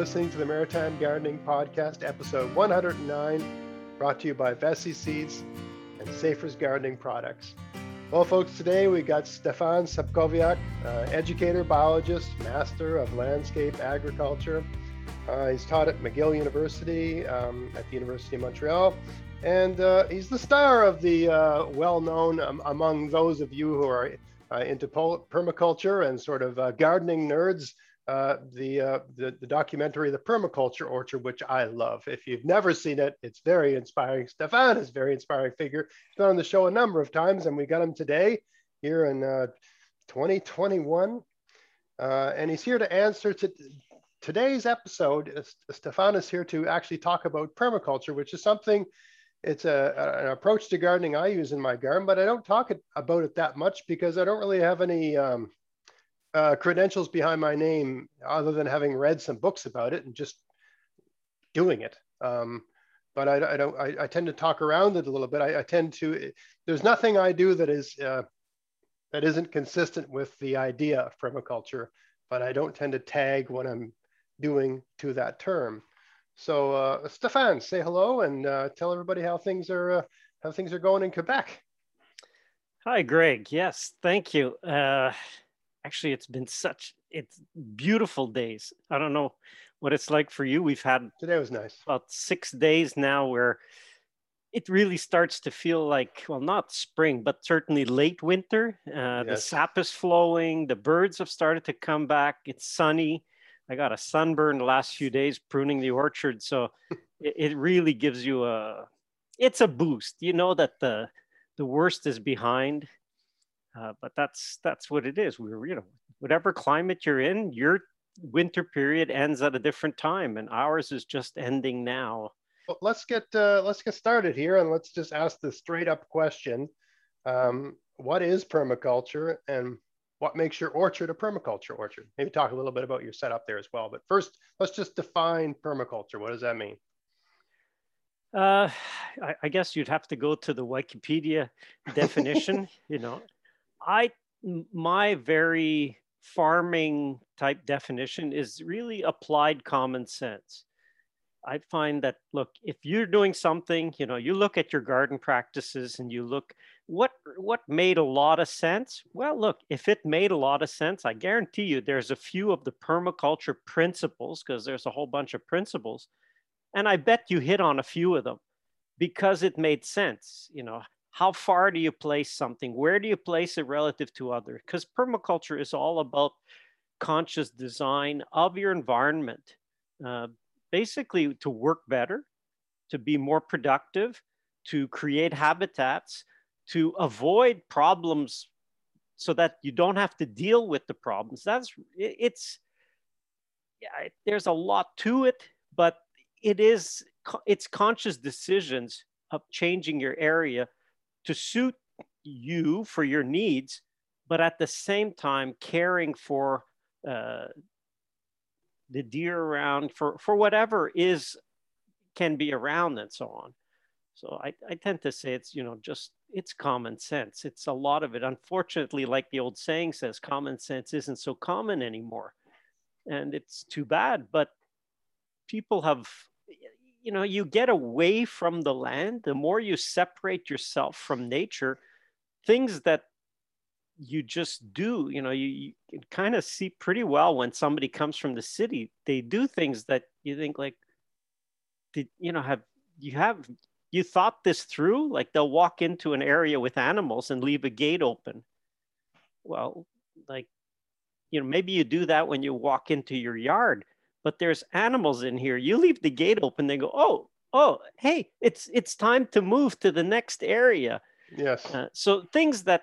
listening to the Maritime Gardening Podcast, episode 109, brought to you by Veseys Seeds and Safer's Gardening Products. Well, folks, today we got Stefan Sobkowiak, uh, educator, biologist, master of landscape agriculture. Uh, he's taught at McGill University um, at the University of Montreal, and uh, he's the star of the uh, well-known um, among those of you who are uh, into permaculture and sort of uh, gardening nerds uh, the, uh, the, the documentary The Permaculture Orchard, which I love. If you've never seen it, it's very inspiring. Stefan is a very inspiring figure. He's been on the show a number of times, and we got him today here in uh, 2021, uh, and he's here to answer to today's episode. Stefan is here to actually talk about permaculture, which is something. It's a, an approach to gardening I use in my garden, but I don't talk about it that much because I don't really have any um, uh, credentials behind my name other than having read some books about it and just doing it. Um, but I, I don't. I, I, tend to talk around it a little bit. I, I tend to. There's nothing I do that is uh, that isn't consistent with the idea of permaculture. But I don't tend to tag what I'm doing to that term. So, uh, Stefan, say hello and uh, tell everybody how things are uh, how things are going in Quebec. Hi, Greg. Yes, thank you. Actually it's been such it's beautiful days. I don't know what it's like for you. We've had today was nice. about six days now where it really starts to feel like well not spring but certainly late winter. Uh, yes. the sap is flowing. The birds have started to come back. It's sunny. I got a sunburn the last few days pruning the orchard. So it, it really gives you a it's a boost. You know that the the worst is behind uh, but that's that's what it is. We're you know whatever climate you're in, your winter period ends at a different time, and ours is just ending now. Well, let's get uh, let's get started here, and let's just ask the straight up question: um, What is permaculture, and what makes your orchard a permaculture orchard? Maybe talk a little bit about your setup there as well. But first, let's just define permaculture. What does that mean? Uh, I, I, guess you'd have to go to the Wikipedia definition. you know, I my very farming type definition is really applied common sense. I find that look, if you're doing something, you know, you look at your garden practices and you look what what made a lot of sense. Well, look, if it made a lot of sense, I guarantee you there's a few of the permaculture principles because there's a whole bunch of principles, and I bet you hit on a few of them because it made sense. You know, how far do you place something? Where do you place it relative to others? Because permaculture is all about conscious design of your environment, uh, basically to work better, to be more productive, to create habitats, to avoid problems so that you don't have to deal with the problems. That's it's yeah, there's a lot to it, but it is it's conscious decisions of changing your area to suit you for your needs, but at the same time caring for uh, the deer around for for whatever is can be around and so on. So I, I tend to say it's you know just it's common sense. It's a lot of it. Unfortunately, like the old saying says, common sense isn't so common anymore, and it's too bad. But people have you know you get away from the land the more you separate yourself from nature things that you just do you know you, you kind of see pretty well when somebody comes from the city they do things that you think like did you know have you have you thought this through? Like they'll walk into an area with animals and leave a gate open. Well like you know maybe you do that when you walk into your yard but there's animals in here. You leave the gate open, they go, oh, oh, hey, it's it's time to move to the next area. Yes. Uh, so things that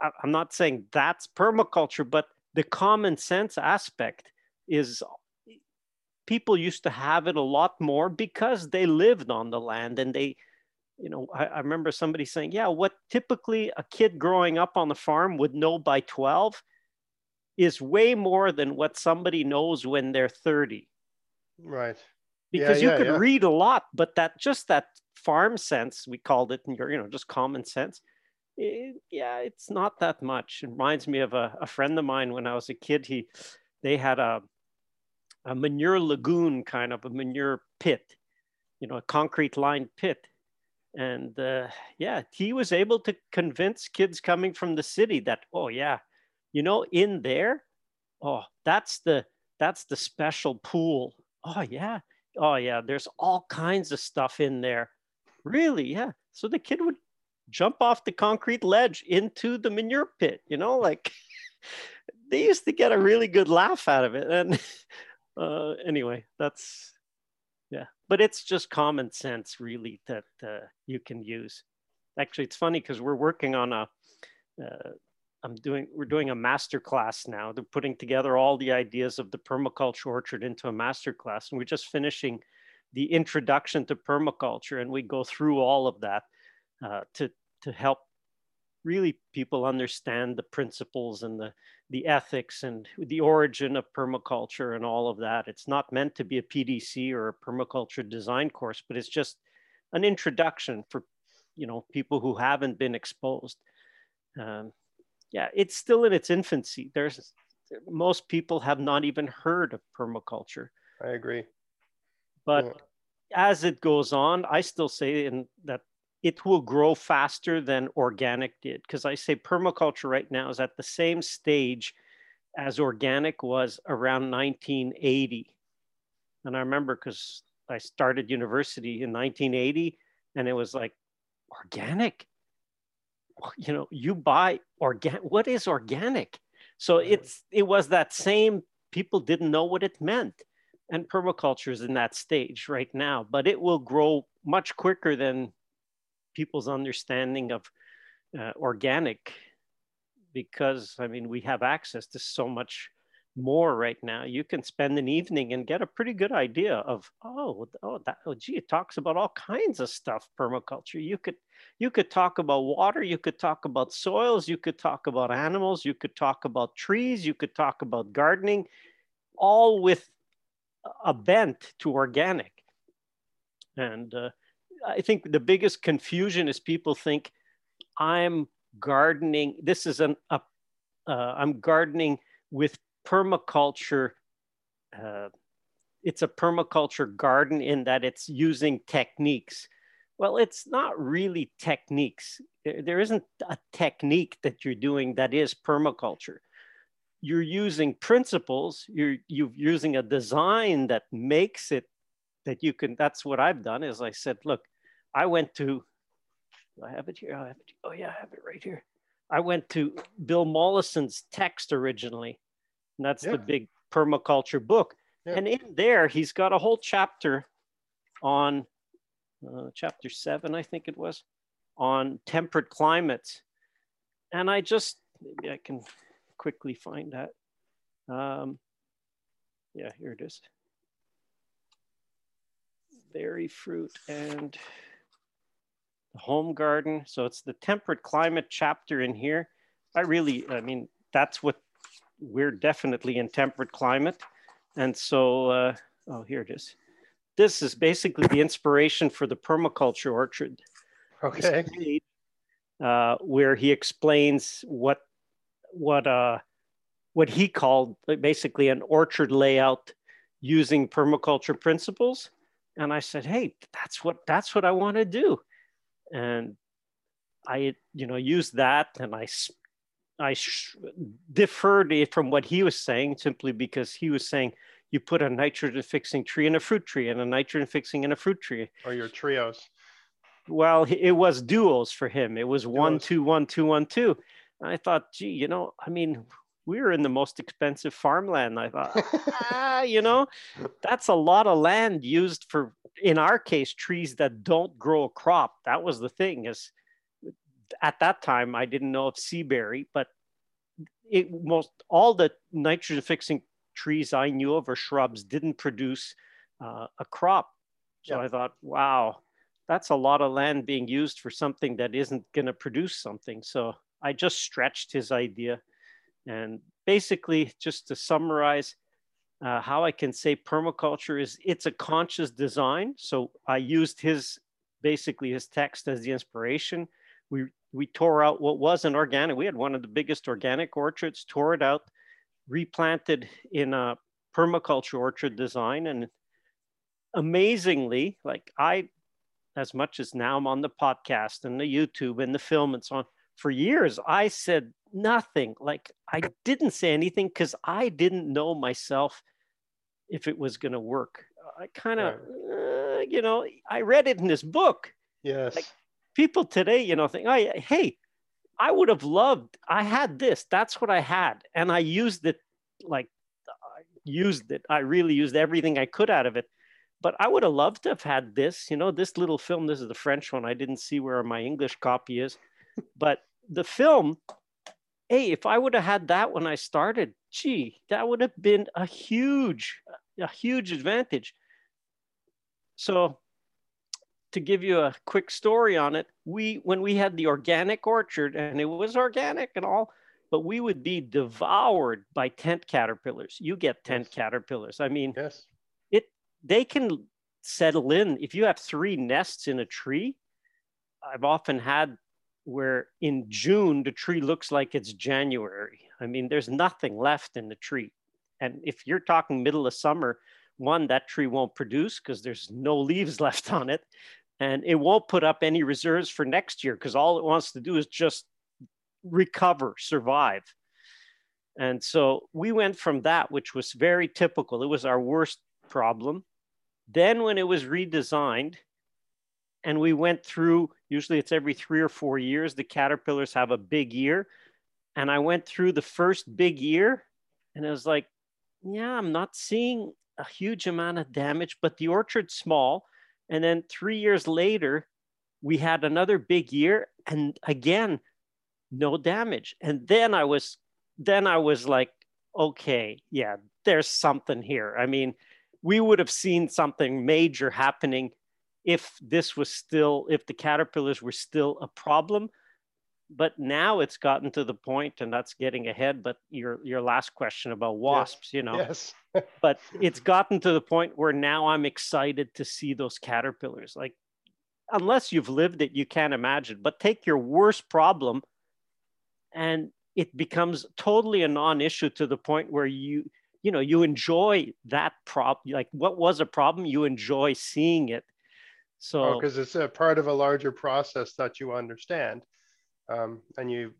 I, I'm not saying that's permaculture, but the common sense aspect is people used to have it a lot more because they lived on the land and they you know I, I, remember somebody saying yeah what typically a kid growing up on the farm would know by 12 is way more than what somebody knows when they're 30. Right. Because yeah, you could yeah. read a lot, but that just that farm sense, we called it, and you know, just common sense. It, yeah, it's not that much. It reminds me of a, a friend of mine when I was a kid. He, they had a, a manure lagoon kind of a manure pit, you know, a concrete lined pit. And uh, yeah, he was able to convince kids coming from the city that, oh yeah, you know, in there, oh, that's the that's the special pool. Oh yeah, oh yeah, there's all kinds of stuff in there. Really, yeah. So the kid would jump off the concrete ledge into the manure pit, you know, like they used to get a really good laugh out of it. And uh, anyway, that's yeah, but it's just common sense really that uh, you can use. Actually, it's funny because we're working on a. Uh, I'm doing we're doing a master class now. They're putting together all the ideas of the permaculture orchard into a master class, and we're just finishing the introduction to permaculture, and we go through all of that uh, to to help really people understand the principles and the the ethics and the origin of permaculture and all of that. It's not meant to be a PDC or a permaculture design course, but it's just an introduction for you know people who haven't been exposed. Um, yeah, it's still in its infancy. There's most people have not even heard of permaculture. I agree. But yeah. as it goes on, I still say in that it will grow faster than organic did because I say permaculture right now is at the same stage as organic was around 1980. And I remember because I started university in 1980 and it was like organic. You know, you buy organic. What is organic? So it's it was that same people didn't know what it meant. And permaculture is in that stage right now, but it will grow much quicker than people's understanding of uh, organic because I mean we have access to so much more right now. You can spend an evening and get a pretty good idea of oh oh that oh gee it talks about all kinds of stuff permaculture. You could you could talk about water, you could talk about soils, you could talk about animals, you could talk about trees, you could talk about gardening, all with a bent to organic. And uh, I think the biggest confusion is people think I'm gardening. This is an uh, I'm gardening with permaculture. Uh, it's a permaculture garden in that it's using techniques. Well, it's not really techniques. There, isn't a technique that you're doing that is permaculture. You're using principles. You're you're using a design that makes it that you can. That's what I've done. Is I said, look, I went to, I have it here? I have it, oh yeah, I have it right here. I went to Bill Mollison's text originally. And that's yeah. the big permaculture book. Yeah. And in there, he's got a whole chapter on uh, chapter seven, I think it was, on temperate climates. And I just, maybe I can quickly find that. Um, yeah, here it is. Berry fruit and the home garden. So it's the temperate climate chapter in here. I really, I mean, that's what we're definitely in temperate climate. And so, uh, oh, here it is. This is basically the inspiration for the permaculture orchard. Okay. Page, uh, where he explains what, what, uh, what he called basically an orchard layout using permaculture principles. And I said, hey, that's what, that's what I want to do and I, you know, used that and I, I deferred it from what he was saying simply because he was saying you put a nitrogen fixing tree in a fruit tree and a nitrogen fixing in a fruit tree. Or your trios. Well, it was duos for him. It was duos. one, two, one, two, one, two. And I thought, gee, you know, I mean, we were in the most expensive farmland. I thought, ah, you know, that's a lot of land used for, in our case, trees that don't grow a crop. That was the thing is at that time, I didn't know of seaberry, but it most all the nitrogen fixing trees I knew of or shrubs didn't produce uh, a crop. So I thought, wow, that's a lot of land being used for something that isn't going to produce something. So I just stretched his idea and basically, just to summarize, uh, how I can say permaculture is it's a conscious design. So I used his basically his text as the inspiration. We we tore out what was an organic. We had one of the biggest organic orchards, tore it out, replanted in a permaculture orchard design. And amazingly, like I, as much as now I'm on the podcast and the YouTube and the film and so on, for years I said nothing. Like I didn't say anything because I didn't know myself if it was going to work. I kind of, right. uh, you know, I read it in this book. Yes. Like, people today, you know, think, oh, hey, I would have loved, I had this, that's what I had. And I used it like, I used it. I really used everything I could out of it. But I would have loved to have had this, you know, this little film. This is the French one. I didn't see where my English copy is. but the film, hey, if I would have had that when I started, gee, that would have been a huge, a huge advantage. So to give you a quick story on it, we when we had the organic orchard and it was organic and all, but we would be devoured by tent caterpillars. You get tent yes. caterpillars. I mean, yes. it they can settle in if you have three nests in a tree. I've often had where in June the tree looks like it's January. I mean, there's nothing left in the tree. And if you're talking middle of summer, one, that tree won't produce because there's no leaves left on it and it won't put up any reserves for next year because all it wants to do is just recover, survive. And so we went from that, which was very typical. It was our worst problem. Then, when it was redesigned, and we went through, usually it's every three or four years, the caterpillars have a big year. And I went through the first big year, and it was like, yeah, I'm not seeing a huge amount of damage, but the orchard's small. And then three years later, we had another big year, and again, no damage. And then I was, then I was like, okay, yeah, there's something here. I mean, we would have seen something major happening if this was still, if the caterpillars were still a problem. But now it's gotten to the point, and that's getting ahead. But your your last question about wasps, yes. you know, yes but it's gotten to the point where now I'm excited to see those caterpillars. Like, unless you've lived it, you can't imagine. But take your worst problem and it becomes totally a non-issue to the point where you you know you enjoy that problem like what was a problem you enjoy seeing it so because oh, it's a part of a larger process that you understand um, and you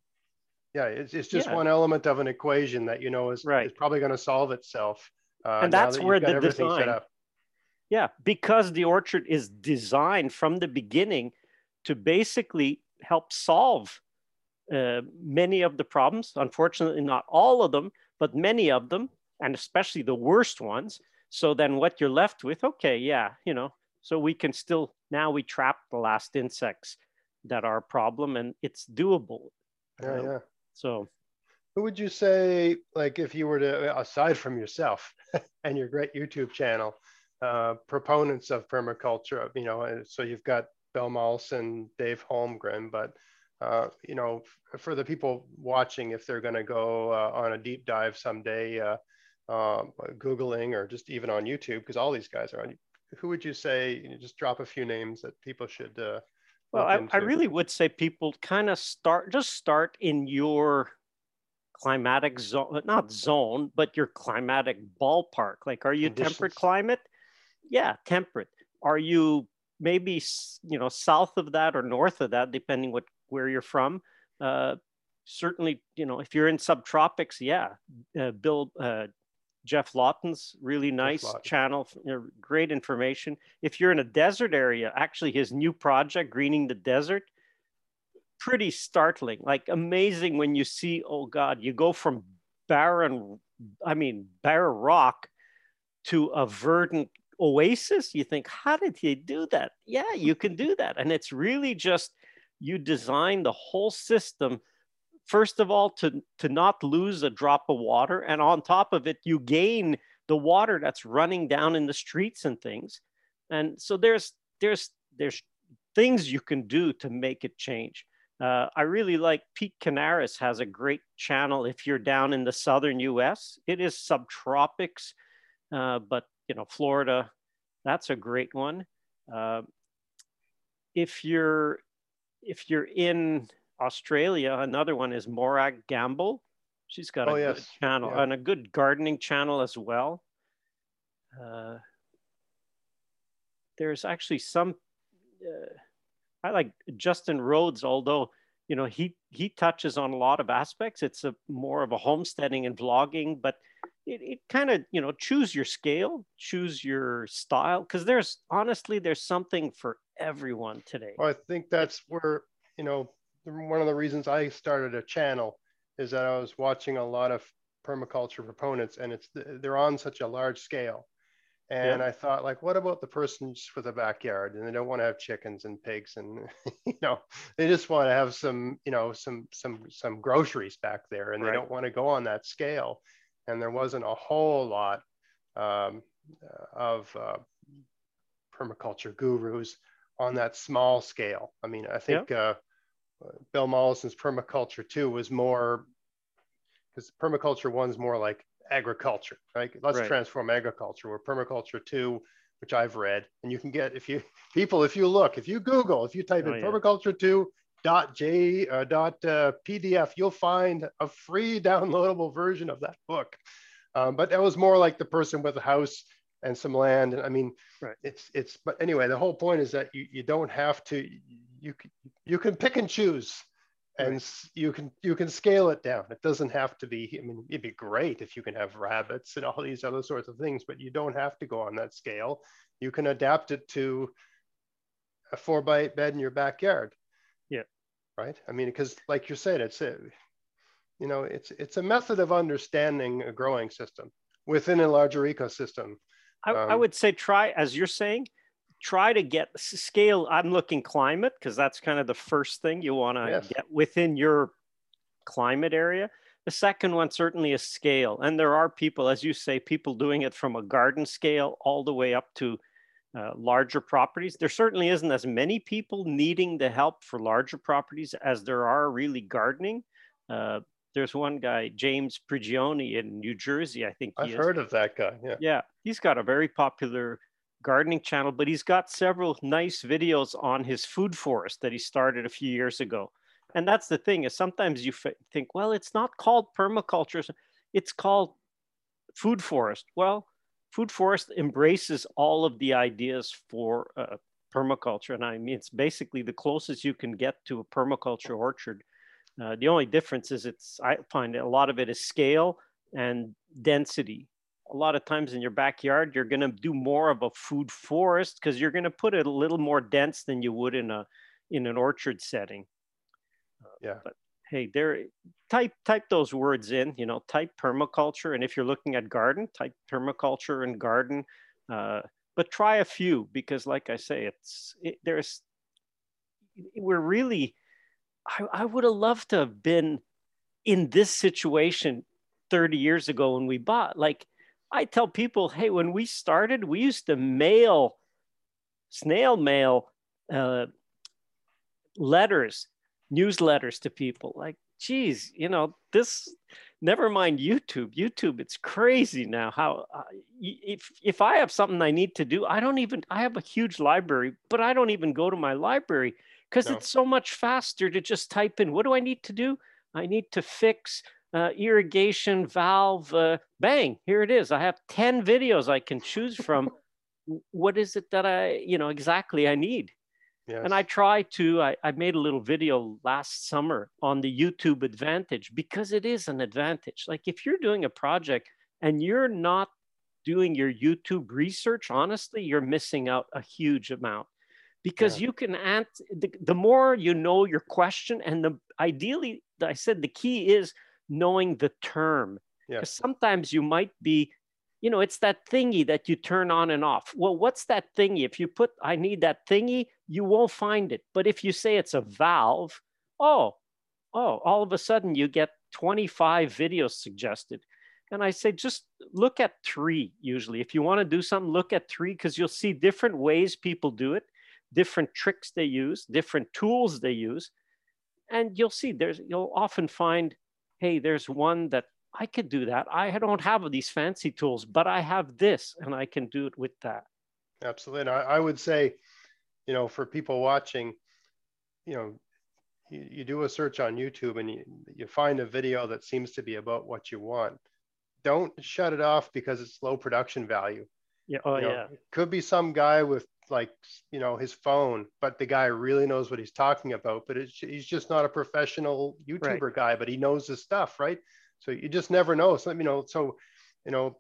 yeah it's, it's just yeah. one element of an equation that you know is, right. is probably going to solve itself uh, and that's that where the design, yeah, because the orchard is designed from the beginning to basically help solve uh, many of the problems. Unfortunately, not all of them, but many of them, and especially the worst ones. So then what you're left with, okay, yeah, you know, so we can still, now we trap the last insects that are a problem and it's doable. Yeah, yeah. So who would you say, like, if you were to, aside from yourself and your great YouTube channel, uh, proponents of permaculture, you know, so you've got Bill Mollison and Dave Holmgren, but, uh, you know, for the people watching, if they're going to go uh, on a deep dive someday, uh, um, Googling or just even on YouTube, because all these guys are on, who would you say, you know, just drop a few names that people should uh, well, I, I, really would say people kind of start just start in your climatic zone, not zone, but your climatic ballpark. Like, are you Conditions. temperate climate? Yeah, temperate. Are you maybe you know south of that or north of that, depending what where you're from? Uh, certainly, you know, if you're in subtropics, yeah. Uh, Bill uh, Geoff Lawton's really nice channel, you know, great information. If you're in a desert area, actually, his new project, Greening the Desert, pretty startling, like amazing when you see, oh God, you go from barren, I mean, bare rock to a verdant oasis. You think, how did he do that? Yeah, you can do that. And it's really just you design the whole system first of all to to not lose a drop of water and on top of it you gain the water that's running down in the streets and things and so there's there's there's things you can do to make it change uh, I really like Pete Kanaris has a great channel if you're down in the southern U.S. It is subtropics, uh, but you know Florida, that's a great one. Uh, if you're if you're in Australia, another one is Morag Gamble. She's got a oh, good channel yeah. and a good gardening channel as well. uh, there's actually some. Uh, I like Justin Rhodes, although you know he he touches on a lot of aspects. It's a more of a homesteading and vlogging, but it, it kind of you know choose your scale, choose your style, because there's honestly there's something for everyone today. Well, I think that's where you know one of the reasons I started a channel is that I was watching a lot of permaculture proponents, and it's they're on such a large scale and yeah. I thought, like, what about the person just with a backyard and they don't want to have chickens and pigs and you know, they just want to have some, you know, some some some groceries back there and right. they don't want to go on that scale. And there wasn't a whole lot um, of uh, permaculture gurus on that small scale. I mean, I think yeah. uh, Bill Mollison's permaculture two was more because permaculture one's more like agriculture, right? Let's right. transform agriculture. We're permaculture two, which I've read, and you can get if you people if you look if you Google if you type oh, in yeah. permaculture two dot j uh, dot uh, pdf you'll find a free downloadable version of that book um, but that was more like the person with a house and some land and i mean right. it's it's but anyway the whole point is that you, you don't have to you you can pick and choose and you can you can scale it down. It doesn't have to be i mean it'd be great if you can have rabbits and all these other sorts of things but you don't have to go on that scale. You can adapt it to a four by eight bed in your backyard. Yeah. Right? I mean because like you said it's a you know it's it's a method of understanding a growing system within a larger ecosystem I, um, I would say try as you're saying try to get scale. I'm looking climate because that's kind of the first thing you want to yes. get within your climate area. The second one certainly is scale. And there are people, as you say, people doing it from a garden scale all the way up to uh, larger properties. There certainly isn't as many people needing the help for larger properties as there are really gardening. Uh, there's one guy, James Prigioni in New Jersey, I think. I've heard of that guy. Yeah. Yeah. He's got a very popular gardening channel, but he's got several nice videos on his food forest that he started a few years ago. And that's the thing is sometimes you think, well, it's not called permaculture, it's called food forest. Well, food forest embraces all of the ideas for uh, permaculture. And I mean, it's basically the closest you can get to a permaculture orchard. Uh, the only difference is it's, I find a lot of it is scale and density a lot of times in your backyard, you're going to do more of a food forest because you're going to put it a little more dense than you would in a in an orchard setting. Uh, yeah. But hey, there type type those words in. You know, type permaculture, and if you're looking at garden, type permaculture and garden. Uh, but try a few because, like I say, it's it, there's we're really. I, I would have loved to have been in this situation 30 years ago when we bought like I tell people, hey, when we started, we used to mail, snail mail uh, letters, newsletters to people. Like, geez, you know, this, never mind YouTube. YouTube, it's crazy now how, uh, if, if I have something I need to do, I don't even, I have a huge library, but I don't even go to my library because no. it's so much faster to just type in, what do I need to do? I need to fix uh, irrigation valve, uh, bang, here it is. I have 10 videos I can choose from. what is it that I, you know, exactly I need? Yes. And I try to, I, I made a little video last summer on the YouTube advantage because it is an advantage. Like if you're doing a project and you're not doing your YouTube research, honestly, you're missing out a huge amount because yeah. you can answer the, the more you know your question and the ideally i said the key is knowing the term. Because sometimes you might be, you know, it's that thingy that you turn on and off. Well, what's that thingy? If you put, I need that thingy, you won't find it. But if you say it's a valve, oh, oh, all of a sudden you get 25 videos suggested. And I say, just look at three usually. If you want to do something, look at three because you'll see different ways people do it, different tricks they use, different tools they use. And you'll see there's, you'll often find hey, there's one that I could do that. I don't have these fancy tools, but I have this and I can do it with that. Absolutely. And I, I would say, you know, for people watching, you know, you, you do a search on YouTube and you, you find a video that seems to be about what you want. Don't shut it off because it's low production value. Yeah. Oh You know, yeah. it could be some guy with like you know his phone, but the guy really knows what he's talking about. But it's, he's just not a professional YouTuber guy, but he knows his stuff, right? So you just never know. So you know, so you know,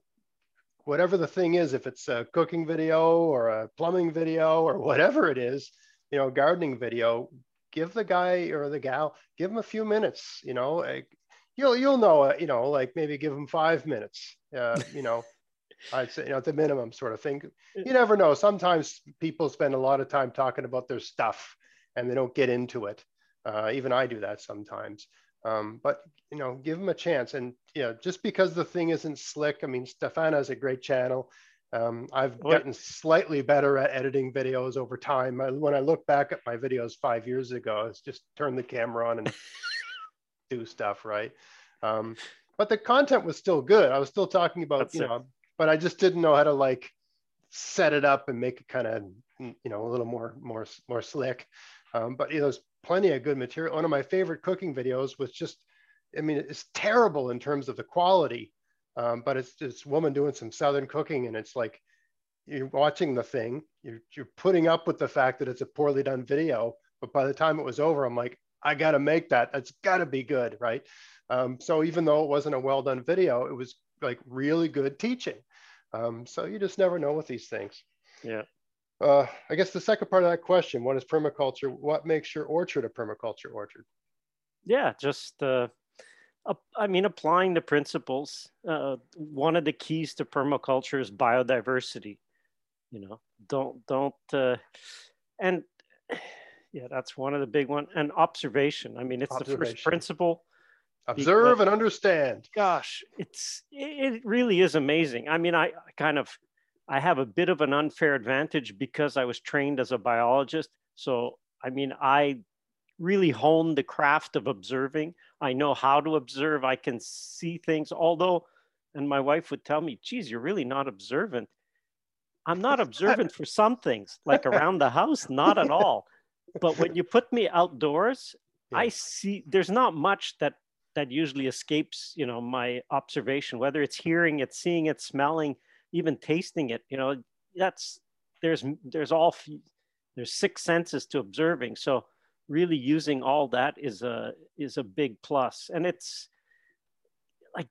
whatever the thing is, if it's a cooking video or a plumbing video or whatever it is, you know, gardening video, give the guy or the gal, give him a few minutes. You know, like, you'll you'll know, uh, you know, like maybe give him five minutes. Uh, you know. I'd say, you know, at the minimum sort of thing. You never know. Sometimes people spend a lot of time talking about their stuff and they don't get into it. Uh, even I do that sometimes. Um, but you know, give them a chance. And you know, just because the thing isn't slick, I mean, Stefan has a great channel. Um, I've Oh, gotten slightly better at editing videos over time. I, when I look back at my videos five years ago, it's just turn the camera on and do stuff, right? Um, but the content was still good. I was still talking about, That's you it. know, but I just didn't know how to like set it up and make it kind of, you know, a little more, more, more slick. Um, but you know, there's plenty of good material. One of my favorite cooking videos was just, I mean, it's terrible in terms of the quality, um, but it's this woman doing some Southern cooking, and it's like you're watching the thing, you're, you're putting up with the fact that it's a poorly done video, but by the time it was over, I'm like, I got to make that. That's got to be good, right? Um, so even though it wasn't a well done video, it was like really good teaching. Um, so you just never know with these things. Yeah. Uh, I guess the second part of that question, what is permaculture? What makes your orchard a permaculture orchard? Yeah. Just. Uh, I mean, applying the principles. Uh, one of the keys to permaculture is biodiversity. You know, don't don't. Uh, and yeah, that's one of the big one. And observation. I mean, it's the first principle. Observe and understand. gosh it's it really is amazing. I mean i I kind of i have a bit of an unfair advantage because i was trained as a biologist. So i mean i really honed the craft of observing. I know how to observe. I can see things. Although and my wife would tell me geez you're really not observant. I'm not observant for some things like around the house not at all. But when you put me outdoors i see there's not much that that usually escapes you know my observation whether it's hearing it seeing it smelling even tasting it you know that's there's there's all there's six senses to observing. So really using all that is a is a big plus. And it's like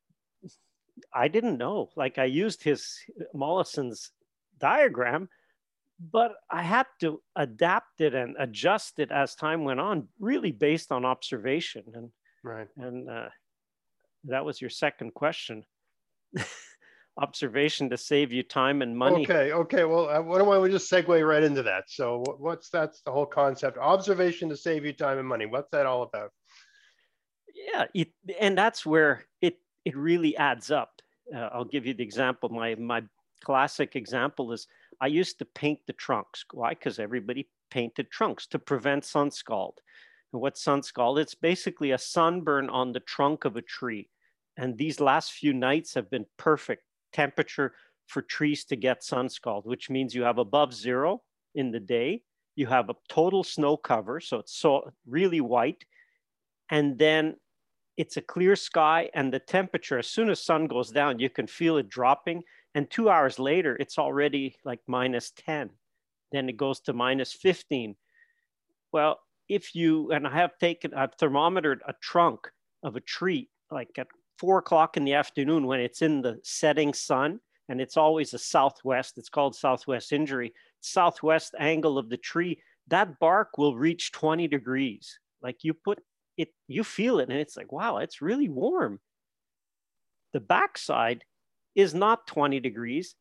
i didn't know. Like i used his mollison's diagram but i had to adapt it and adjust it as time went on really based on observation. And Right. and uh, that was your second question. Observation to save you time and money. Okay. Okay. Well, uh, why don't we just segue right into that? So, what's that's the whole concept? Observation to save you time and money. What's that all about? Yeah, it, and that's where it it really adds up. Uh, I'll give you the example. My my classic example is I used to paint the trunks. Why? Because everybody painted trunks to prevent sun scald. And what's sun scald? It's basically a sunburn on the trunk of a tree. And these last few nights have been perfect temperature for trees to get sun scald, which means you have above zero in the day. You have a total snow cover, so it's so really white, and then it's a clear sky and the temperature as soon as sun goes down you can feel it dropping and two hours later it's already like minus 10 then it goes to minus 15 well if you and i have taken i've thermometered a trunk of a tree like at four o'clock in the afternoon when it's in the setting sun and it's always a southwest it's called southwest injury. Southwest angle of the tree that bark will reach 20 degrees. Like you put it you feel it and it's like wow it's really warm. The backside is not 20 degrees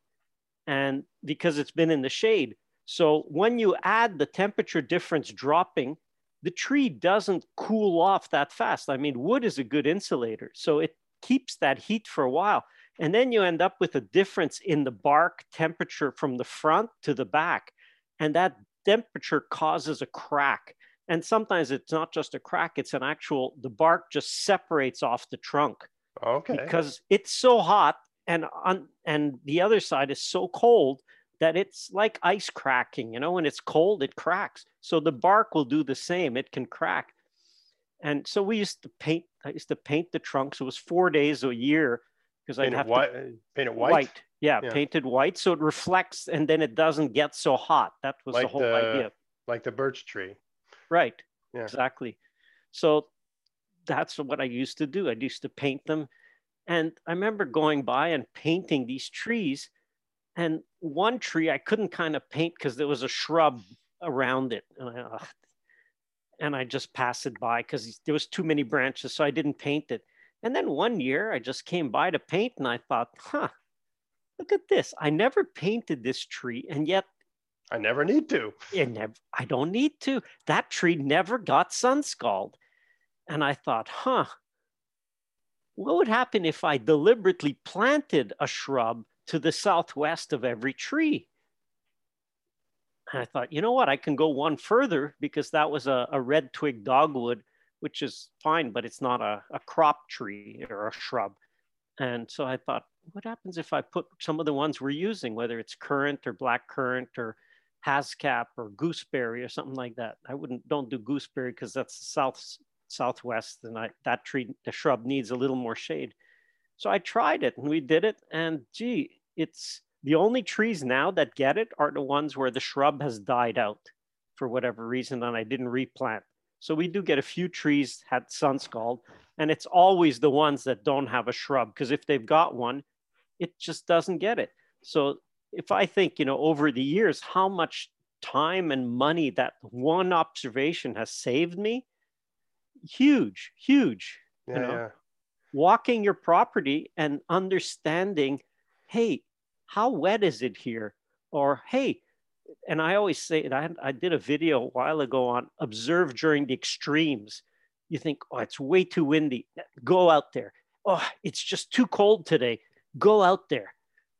and because it's been in the shade. So when you add the temperature difference dropping the tree doesn't cool off that fast. I mean wood is a good insulator so it keeps that heat for a while. And then you end up with a difference in the bark temperature from the front to the back and that temperature causes a crack. And sometimes it's not just a crack it's an actual the bark just separates off the trunk. Okay. because it's so hot and on and the other side is so cold that it's like ice cracking you know when it's cold it cracks so the bark will do the same it can crack and so we used to paint i used to paint the trunks it was four days a year because I'd have white, to paint it white. white. Yeah, Yeah. painted white so it reflects and then it doesn't get so hot. That was the whole the- idea. like the birch tree. Right. Yeah. Exactly. So that's what I used to do. I used to paint them. And I remember going by and painting these trees. And one tree I couldn't kind of paint because there was a shrub around it. And I, ugh. and I just passed it by because there was too many branches. So I didn't paint it. And then one year I just came by to paint and I thought, huh, look at this. I never painted this tree. And yet I never need to. it never, I don't need to. That tree never got sun scald. And I thought, huh, what would happen if I deliberately planted a shrub to the southwest of every tree? And I thought, you know what, I can go one further because that was a, a red twig dogwood, which is fine, but it's not a, a crop tree or a shrub. And so I thought, what happens if I put some of the ones we're using, whether it's currant or black currant or haskap or gooseberry or something like that. I wouldn't don't do gooseberry because that's the south southwest, and I that tree the shrub needs a little more shade. So I tried it and we did it, and gee, it's the only trees now that get it are the ones where the shrub has died out for whatever reason, and I didn't replant. So we do get a few trees had sun scald, and it's always the ones that don't have a shrub because if they've got one, it just doesn't get it. So if I think, you know, over the years, how much time and money that one observation has saved me, huge, huge. Yeah, You know? yeah. Walking your property and understanding, hey, how wet is it here? Or hey, and I always say, I, I did a video a while ago on observe during the extremes. You think, oh, it's way too windy. Go out there. Oh, it's just too cold today. Go out there.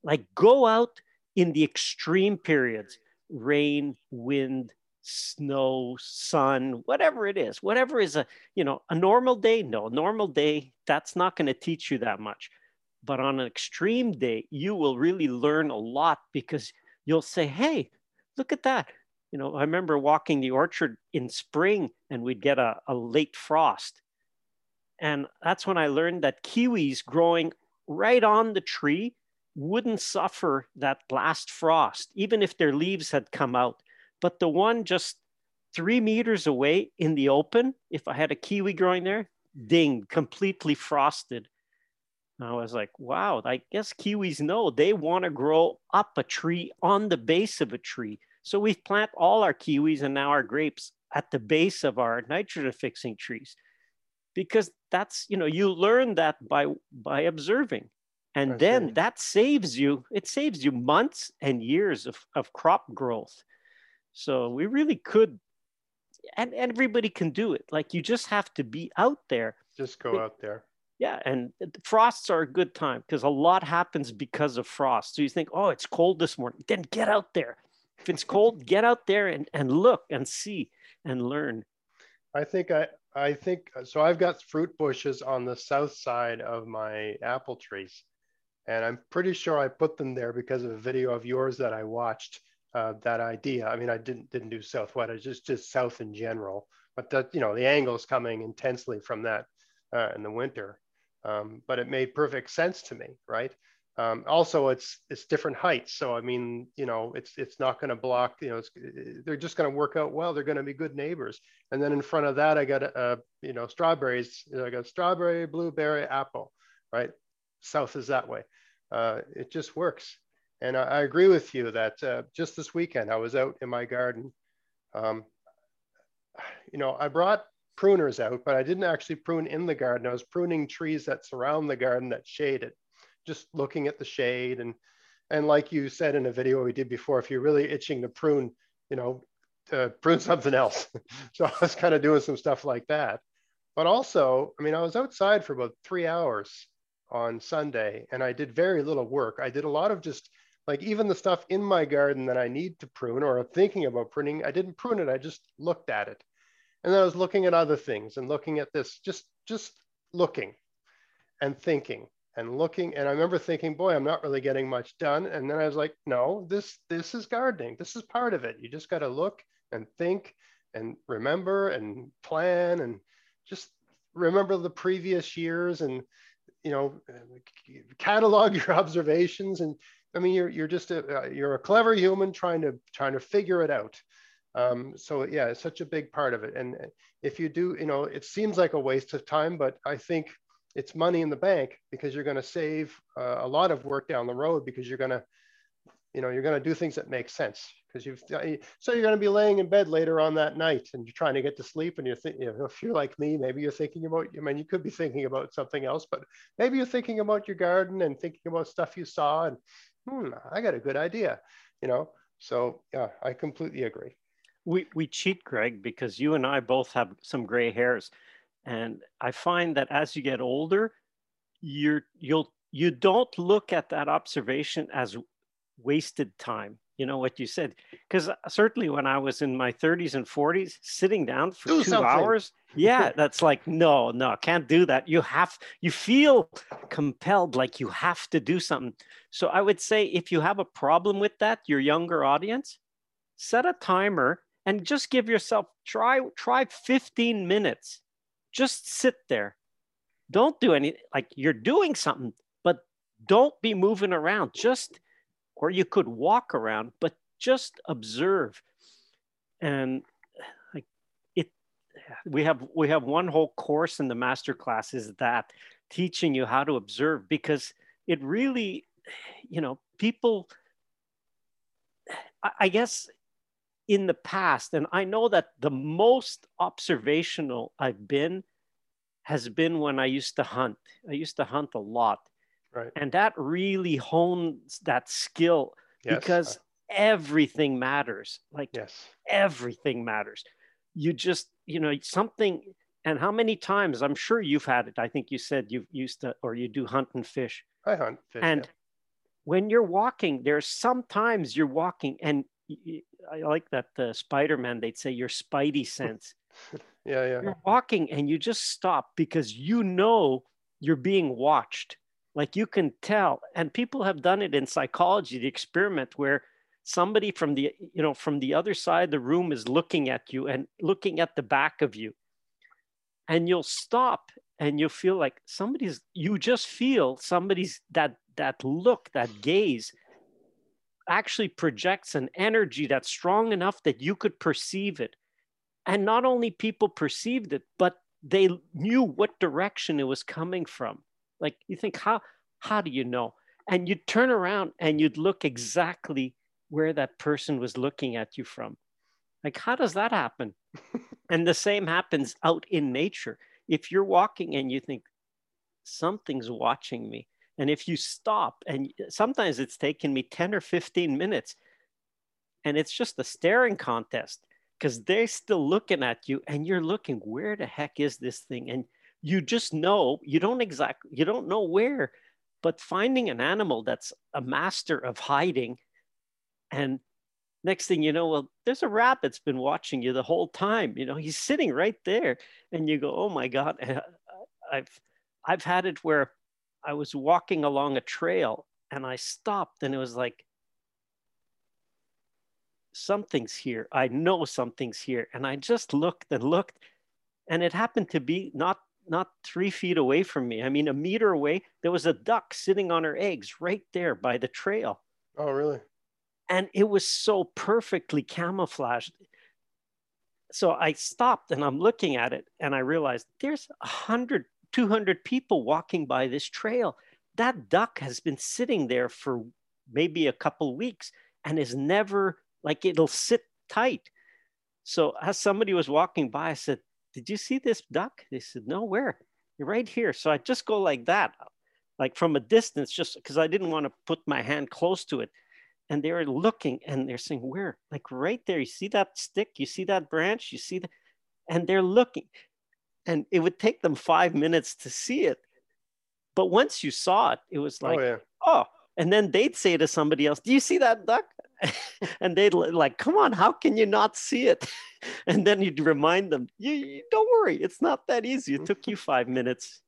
Like go out in the extreme periods rain, wind, snow, sun, whatever it is, whatever is a, you know, a normal day. No, normal day, that's not going to teach you that much. But on an extreme day, you will really learn a lot because you'll say, hey, look at that. You know, I remember walking the orchard in spring and we'd get a, a late frost. And that's when I learned that kiwis growing right on the tree wouldn't suffer that last frost, even if their leaves had come out. But the one just three meters away in the open, if I had a kiwi growing there, ding, completely frosted. I was like, wow, I guess kiwis know they want to grow up a tree on the base of a tree. So we plant all our kiwis and now our grapes at the base of our nitrogen fixing trees because that's, you know, you learn that by by observing. And then that saves you, it saves you months and years of, of crop growth. So we really could, and everybody can do it. Like you just have to be out there. Just go out there. Yeah. And frosts are a good time because a lot happens because of frost. So you think, oh, it's cold this morning. Then get out there. If it's cold, get out there and, and look and see and learn. I think I I think so. I've got fruit bushes on the south side of my apple trees, and I'm pretty sure I put them there because of a video of yours that I watched. Uh, that idea. I mean, I didn't didn't do southwest. It's just just south in general. But that you know the angles coming intensely from that uh, in the winter. Um, but it made perfect sense to me, right? Um, also, it's it's different heights, so I mean, you know, it's it's not going to block. You know, they're just going to work out well. They're going to be good neighbors. And then in front of that, I got uh, you know strawberries. You know, I got strawberry, blueberry, apple, right? South is that way. Uh, it just works. And I, I agree with you that uh, just this weekend I was out in my garden. Um, you know, I brought pruners out, but I didn't actually prune in the garden. I was pruning trees that surround the garden that shade it, just looking at the shade and and like you said in a video we did before, if you're really itching to prune, you know, uh, prune something else. so I was kind of doing some stuff like that. But also, I mean, I was outside for about three hours on Sunday and I did very little work. I did a lot of just like even the stuff in my garden that I need to prune or thinking about pruning, I didn't prune it. I just looked at it. And then I was looking at other things and looking at this, just just looking and thinking and looking. And I remember thinking, boy, I'm not really getting much done. And then I was like, no, this this is gardening. This is part of it. You just got to look and think and remember and plan and just remember the previous years and you know, catalog your observations. And I mean, you're, you're just a, uh, you're a clever human trying to, trying to figure it out. Um, so yeah, it's such a big part of it. And if you do, you know, it seems like a waste of time, but I think it's money in the bank because you're going to save uh, a lot of work down the road because you're going to, you know, you're going to do things that make sense because you've, uh, so you're going to be laying in bed later on that night and you're trying to get to sleep and you're thinking, you know, if you're like me, maybe you're thinking about, I mean, you could be thinking about something else, but maybe you're thinking about your garden and thinking about stuff you saw and, hmm, I got a good idea, you know? So yeah, I completely agree we, we cheat, Greg, because you and I both have some gray hairs. And I find that as you get older, you're you'll you don't look at that observation as wasted time. You know what you said? Because uh, certainly when I was in my 30s and 40s, sitting down for do two something. hours, yeah, that's like no, no, can't do that. You have you feel compelled, like you have to do something. So I would say if you have a problem with that, your younger audience, set a timer and just give yourself try try 15 minutes. Just sit there. Don't do any like you're doing something but don't be moving around. Just or you could walk around but just observe. And like it we have we have one whole course in the master class is that teaching you how to observe because it really you know people I guess in the past, and I know that the most observational I've been has been when I used to hunt. I used to hunt a lot. Right. And that really hones that skill yes. because everything matters. Like yes. everything matters. You just, you know, something and how many times i'm sure you've had it i think you said you've used to or you do hunt and fish i hunt fish, and yeah. when you're walking there's sometimes you're walking and I like that the Spider-Man, they'd say your spidey sense. yeah, yeah. You're walking and you just stop because you know you're being watched. Like you can tell. And people have done it in psychology, the experiment where somebody from the, you know, from the other side of the room is looking at you and looking at the back of you. And you'll stop and you'll feel like somebody's you just feel somebody's that that look, that gaze actually projects an energy that's strong enough that you could perceive it. And not only people perceived it, but they knew what direction it was coming from. Like you think, how how do you know? And you'd turn around and you'd look exactly where that person was looking at you from. Like, how does that happen? and the same happens out in nature. If you're walking and you think, something's watching me, and if you stop, and sometimes it's taken me 10 or 15 minutes, and it's just a staring contest because they're still looking at you and you're looking, where the heck is this thing? And you just know, you don't exactly, you don't know where, but finding an animal that's a master of hiding and next thing you know well there's a rat that's been watching you the whole time you know he's sitting right there and you go oh my god i've i've had it where I was walking along a trail and I stopped and it was like, something's here. I know something's here. And I just looked and looked and it happened to be not not three feet away from me. I mean, a meter away, there was a duck sitting on her eggs right there by the trail. Oh, really? And it was so perfectly camouflaged. So I stopped and I'm looking at it and I realized there's a hundred 200 people walking by this trail. That duck has been sitting there for maybe a couple weeks and is never like it'll sit tight. So as somebody was walking by, I said, Did you see this duck? They said, No, where? You're right here. So I just go like that, like from a distance, just because I didn't want to put my hand close to it. And they were looking and they're saying, Where? Like right there. You see that stick? You see that branch? You see that? And they're looking and it would take them five minutes to see it. But once you saw it, it was like, oh, yeah. oh. and then they'd say to somebody else, Do you see that duck? and they'd like, Come on, how can you not see it? and then you'd remind them, you, you, Don't worry, it's not that easy. It took you five minutes.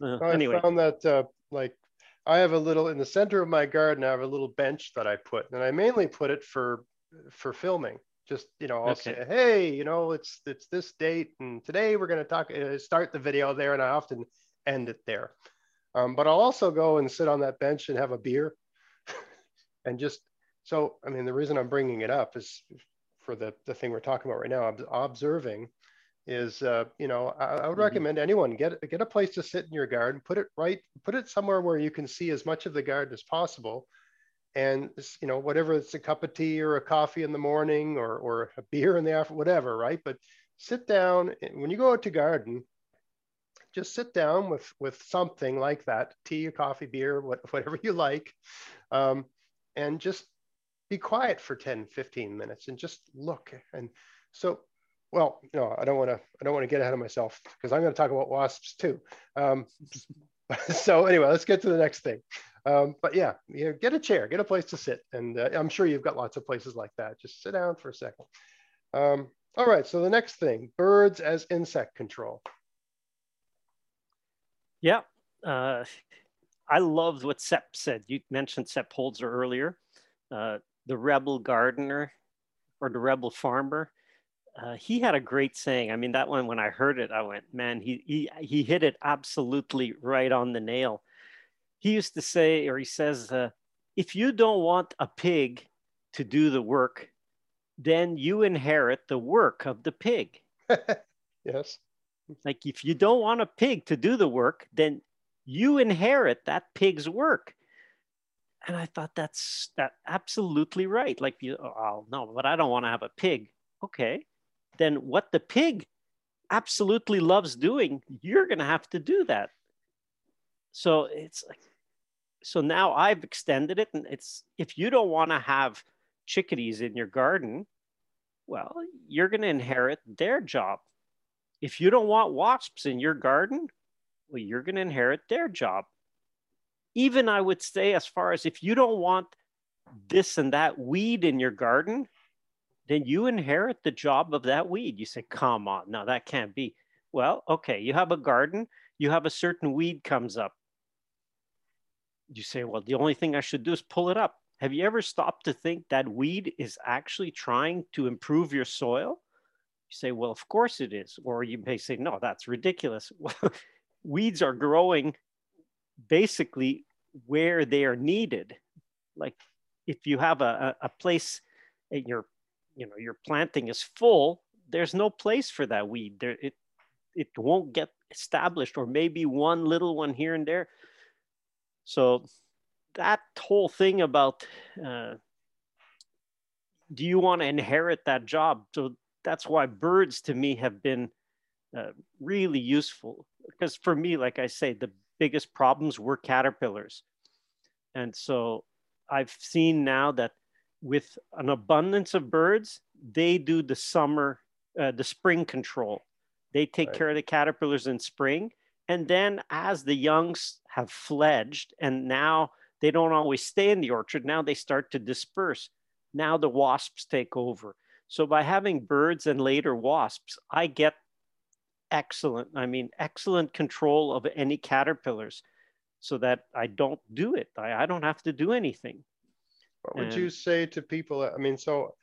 Uh, I anyway. found that uh, like I have a little in the center of my garden, I have a little bench that I put, and I mainly put it for for filming just you know i'll okay. say hey you know it's it's this date and today we're going to talk uh, start the video there and i often end it there Um, but I'll also go and sit on that bench and have a beer and just so I mean the reason I'm bringing it up is for the the thing we're talking about right now. Observing is uh, you know I, I would mm-hmm. recommend anyone get get a place to sit in your garden, put it right, put it somewhere where you can see as much of the garden as possible, and you know whatever it's a cup of tea or a coffee in the morning or or a beer in the afternoon, whatever, right? But sit down when you go out to garden just sit down with with something like that tea coffee beer what, whatever you like um, and just be quiet for 10 15 minutes and just look and so well no i don't want to i don't want to get ahead of myself because i'm going to talk about wasps too um, so anyway let's get to the next thing. Um, but yeah you know, get a chair get a place to sit. And uh, i'm sure you've got lots of places like that. Just sit down for a second. Um, all right so the next thing birds as insect control. Yeah uh, i loved what Sepp said. You mentioned Sepp Holzer earlier. Uh, the rebel gardener or the rebel farmer. Uh, he had a great saying. I mean, that one, when I heard it, I went, man, he, he, he hit it absolutely right on the nail. He used to say, or he says, uh, if you don't want a pig to do the work, then you inherit the work of the pig. yes. Like if you don't want a pig to do the work, then you inherit that pig's work and I thought that's that absolutely right. Like you, oh no, but I don't want to have a pig. Okay, then what the pig absolutely loves doing, you're going to have to do that. So it's like, so now I've extended it, and it's if you don't want to have chickadees in your garden, well, you're going to inherit their job. If you don't want wasps in your garden, well, you're going to inherit their job even I would say, as far as if you don't want this and that weed in your garden, then you inherit the job of that weed. You say, come on, no, that can't be. Well, okay, you have a garden, you have a certain weed comes up. You say, well, the only thing I should do is pull it up. Have you ever stopped to think that weed is actually trying to improve your soil? You say, well, of course it is. Or you may say, no, that's ridiculous. Weeds are growing basically where they are needed. Like if you have a, a place in your, you know, your planting is full, there's no place for that weed. There, it, it won't get established or maybe one little one here and there. So that whole thing about uh, do you want to inherit that job? So that's why birds to me have been uh, really useful because for me, like I say, the biggest problems were caterpillars. And so I've seen now that with an abundance of birds, they do the summer, uh, the spring control. They take right. care of the caterpillars in spring. And then as the youngs have fledged and now they don't always stay in the orchard, now they start to disperse. Now the wasps take over. So by having birds and later wasps, I get excellent, I mean, excellent control of any caterpillars so that I don't do it. I, I don't have to do anything. What would you say to people? I mean, so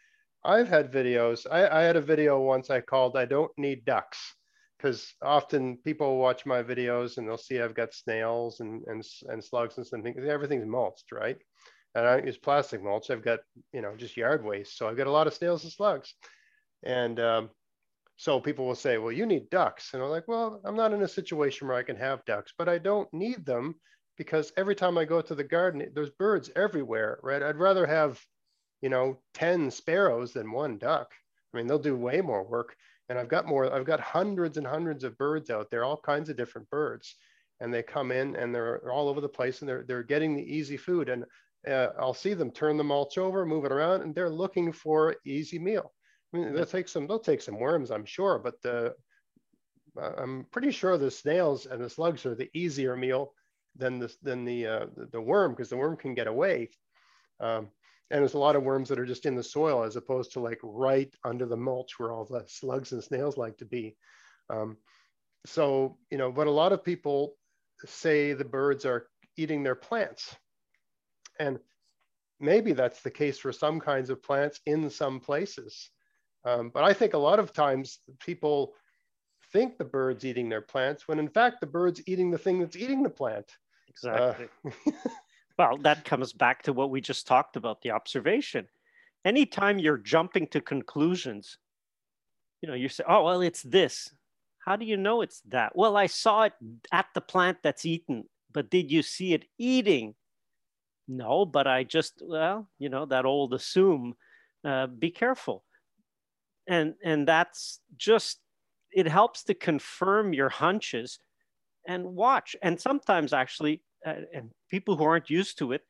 I've had videos. I, I had a video once I called I Don't Need Ducks because often people watch my videos and they'll see I've got snails and, and, and slugs and something. Everything's mulched, right? And I use plastic mulch. I've got, you know, just yard waste. So I've got a lot of snails and slugs. And um, so people will say, well, you need ducks. And I'm like, well, I'm not in a situation where I can have ducks, but I don't need them because every time I go to the garden, there's birds everywhere, right? I'd rather have, you know, 10 sparrows than one duck. I mean, they'll do way more work. And I've got more, I've got hundreds and hundreds of birds out there, all kinds of different birds. And they come in and they're all over the place and they're, they're getting the easy food. And uh, I'll see them turn the mulch over, move it around, and they're looking for easy meal. I mean, they'll take some, they'll take some worms, I'm sure, but the, I'm pretty sure the snails and the slugs are the easier meal than the than the uh, the worm because the worm can get away. Um, and there's a lot of worms that are just in the soil as opposed to like right under the mulch where all the slugs and snails like to be. Um, so you know, but a lot of people say the birds are eating their plants, and maybe that's the case for some kinds of plants in some places. Um, but I think a lot of times people think the bird's eating their plants when in fact the bird's eating the thing that's eating the plant. Exactly. Uh, well, that comes back to what we just talked about the observation. Anytime you're jumping to conclusions, you know, you say, oh, well, it's this. How do you know it's that? Well, I saw it at the plant that's eaten, but did you see it eating? No, but I just, well, you know, that old assume, uh, be careful. And, and that's just, it helps to confirm your hunches and watch. And sometimes actually, uh, and people who aren't used to it,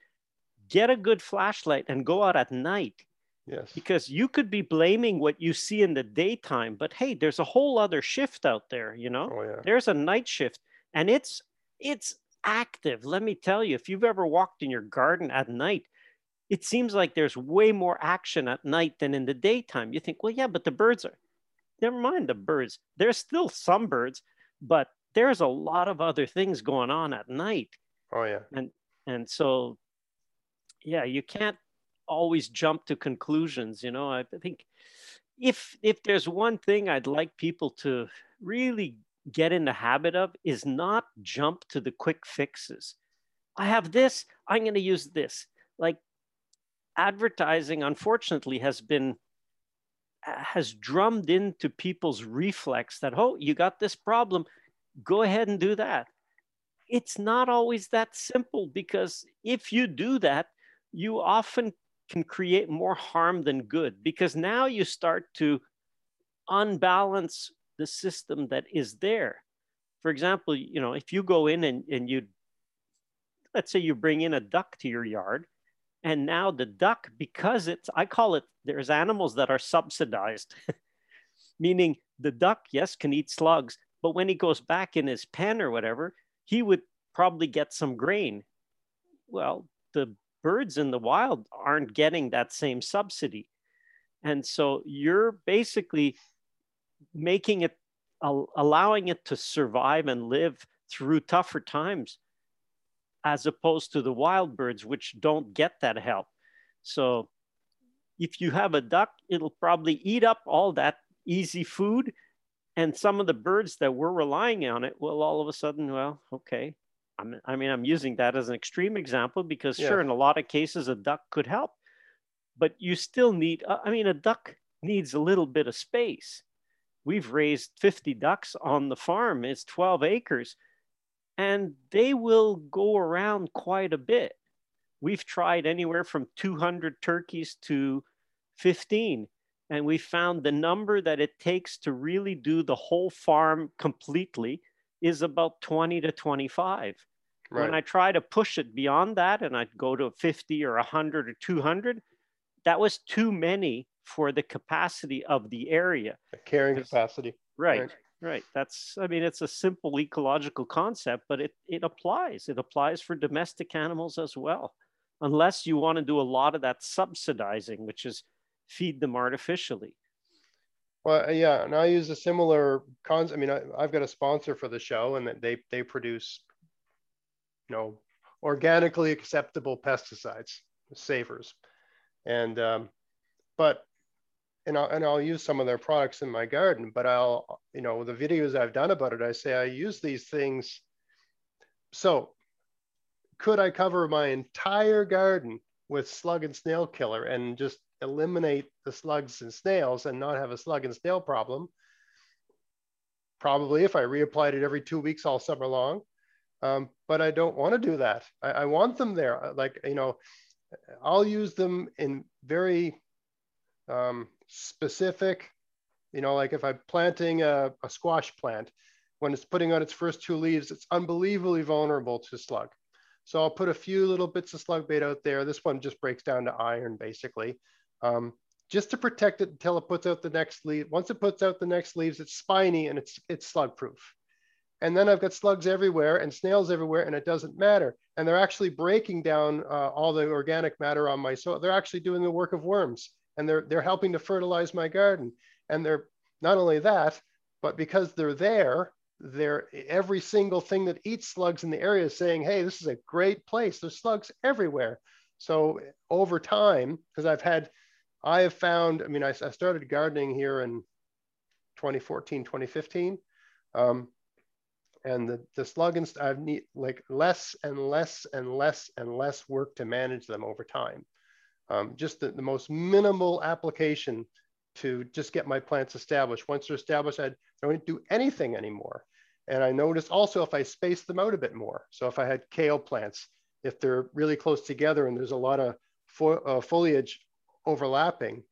get a good flashlight and go out at night. Yes. Because you could be blaming what you see in the daytime, but hey, there's a whole other shift out there, you know? Oh, yeah. There's a night shift and it's it's active. Let me tell you, if you've ever walked in your garden at night, it seems like there's way more action at night than in the daytime. You think, well, yeah, but the birds are never mind the birds. There's still some birds, but there's a lot of other things going on at night. Oh yeah. And and so yeah, you can't always jump to conclusions, you know. I think if if there's one thing I'd like people to really get in the habit of is not jump to the quick fixes. I have this, I'm going to use this. Like advertising unfortunately has been has drummed into people's reflex that oh, you got this problem, go ahead and do that. It's not always that simple because if you do that, you often can create more harm than good because now you start to unbalance the system that is there. For example, you know, if you go in and, and you, let's say you bring in a duck to your yard, and now the duck, because it's, I call it, there's animals that are subsidized, meaning the duck, yes, can eat slugs, but when he goes back in his pen or whatever, he would probably get some grain. Well, the birds in the wild aren't getting that same subsidy. And so you're basically making it, allowing it to survive and live through tougher times, as opposed to the wild birds, which don't get that help. So if you have a duck, it'll probably eat up all that easy food and some of the birds that were relying on it will all of a sudden well okay. I'm, i mean i'm using that as an extreme example because yeah. sure in a lot of cases a duck could help but you still need uh, i mean a duck needs a little bit of space. We've raised 50 ducks on the farm it's 12 acres and they will go around quite a bit. We've tried anywhere from 200 turkeys to 15 and we found the number that it takes to really do the whole farm completely is about 20 to 25. Right. When I try to push it beyond that and I'd go to 50 or 100 or 200, that was too many for the capacity of the area. The carrying capacity. Right, right, right. That's, I mean, it's a simple ecological concept, but it, it applies. It applies for domestic animals as well, unless you want to do a lot of that subsidizing, which is feed them artificially. Well, uh, yeah, and I use a similar cons. I mean, I, have got a sponsor for the show, and they they produce, you know, organically acceptable pesticides, Safer's, and um, but and I'll, and I'll use some of their products in my garden. But I'll, you know, the videos I've done about it, I say I use these things. So, could I cover my entire garden with slug and snail killer and just eliminate the slugs and snails and not have a slug and snail problem. Probably if I reapplied it every two weeks all summer long. Um, but I don't want to do that. I, I, want them there. Uh, like, you know, I'll use them in very um, specific, you know, like if I'm planting a, a squash plant, when it's putting on its first two leaves, it's unbelievably vulnerable to slug. So I'll put a few little bits of slug bait out there. This one just breaks down to iron basically um, just to protect it until it puts out the next leaf. Once it puts out the next leaves, it's spiny and it's, it's slug proof. And then I've got slugs everywhere and snails everywhere and it doesn't matter. And they're actually breaking down uh, all the organic matter on my soil. They're actually doing the work of worms and they're, they're helping to fertilize my garden. And they're not only that, but because they're there, they're every single thing that eats slugs in the area is saying, hey, this is a great place. There's slugs everywhere. So over time, because I've had I have found, I mean, I, I started gardening here in 2014, 2015. Um, and the, the slug I've need like less and less and less and less work to manage them over time. Um, just the, the most minimal application to just get my plants established. Once they're established, I don't do anything anymore. And I noticed also if I space them out a bit more. So if I had kale plants, if they're really close together and there's a lot of fo uh, foliage overlapping,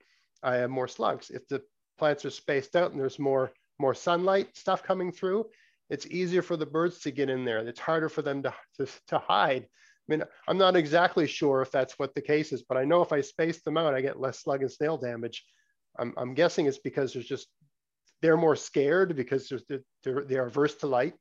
I have more slugs. If the plants are spaced out and there's more, more sunlight stuff coming through, it's easier for the birds to get in there. It's harder for them to, to, to hide. I mean, I'm not exactly sure if that's what the case is, but I know if I space them out, I get less slug and snail damage. I'm, I'm guessing it's because there's just, they're more scared because they're, they're averse to light,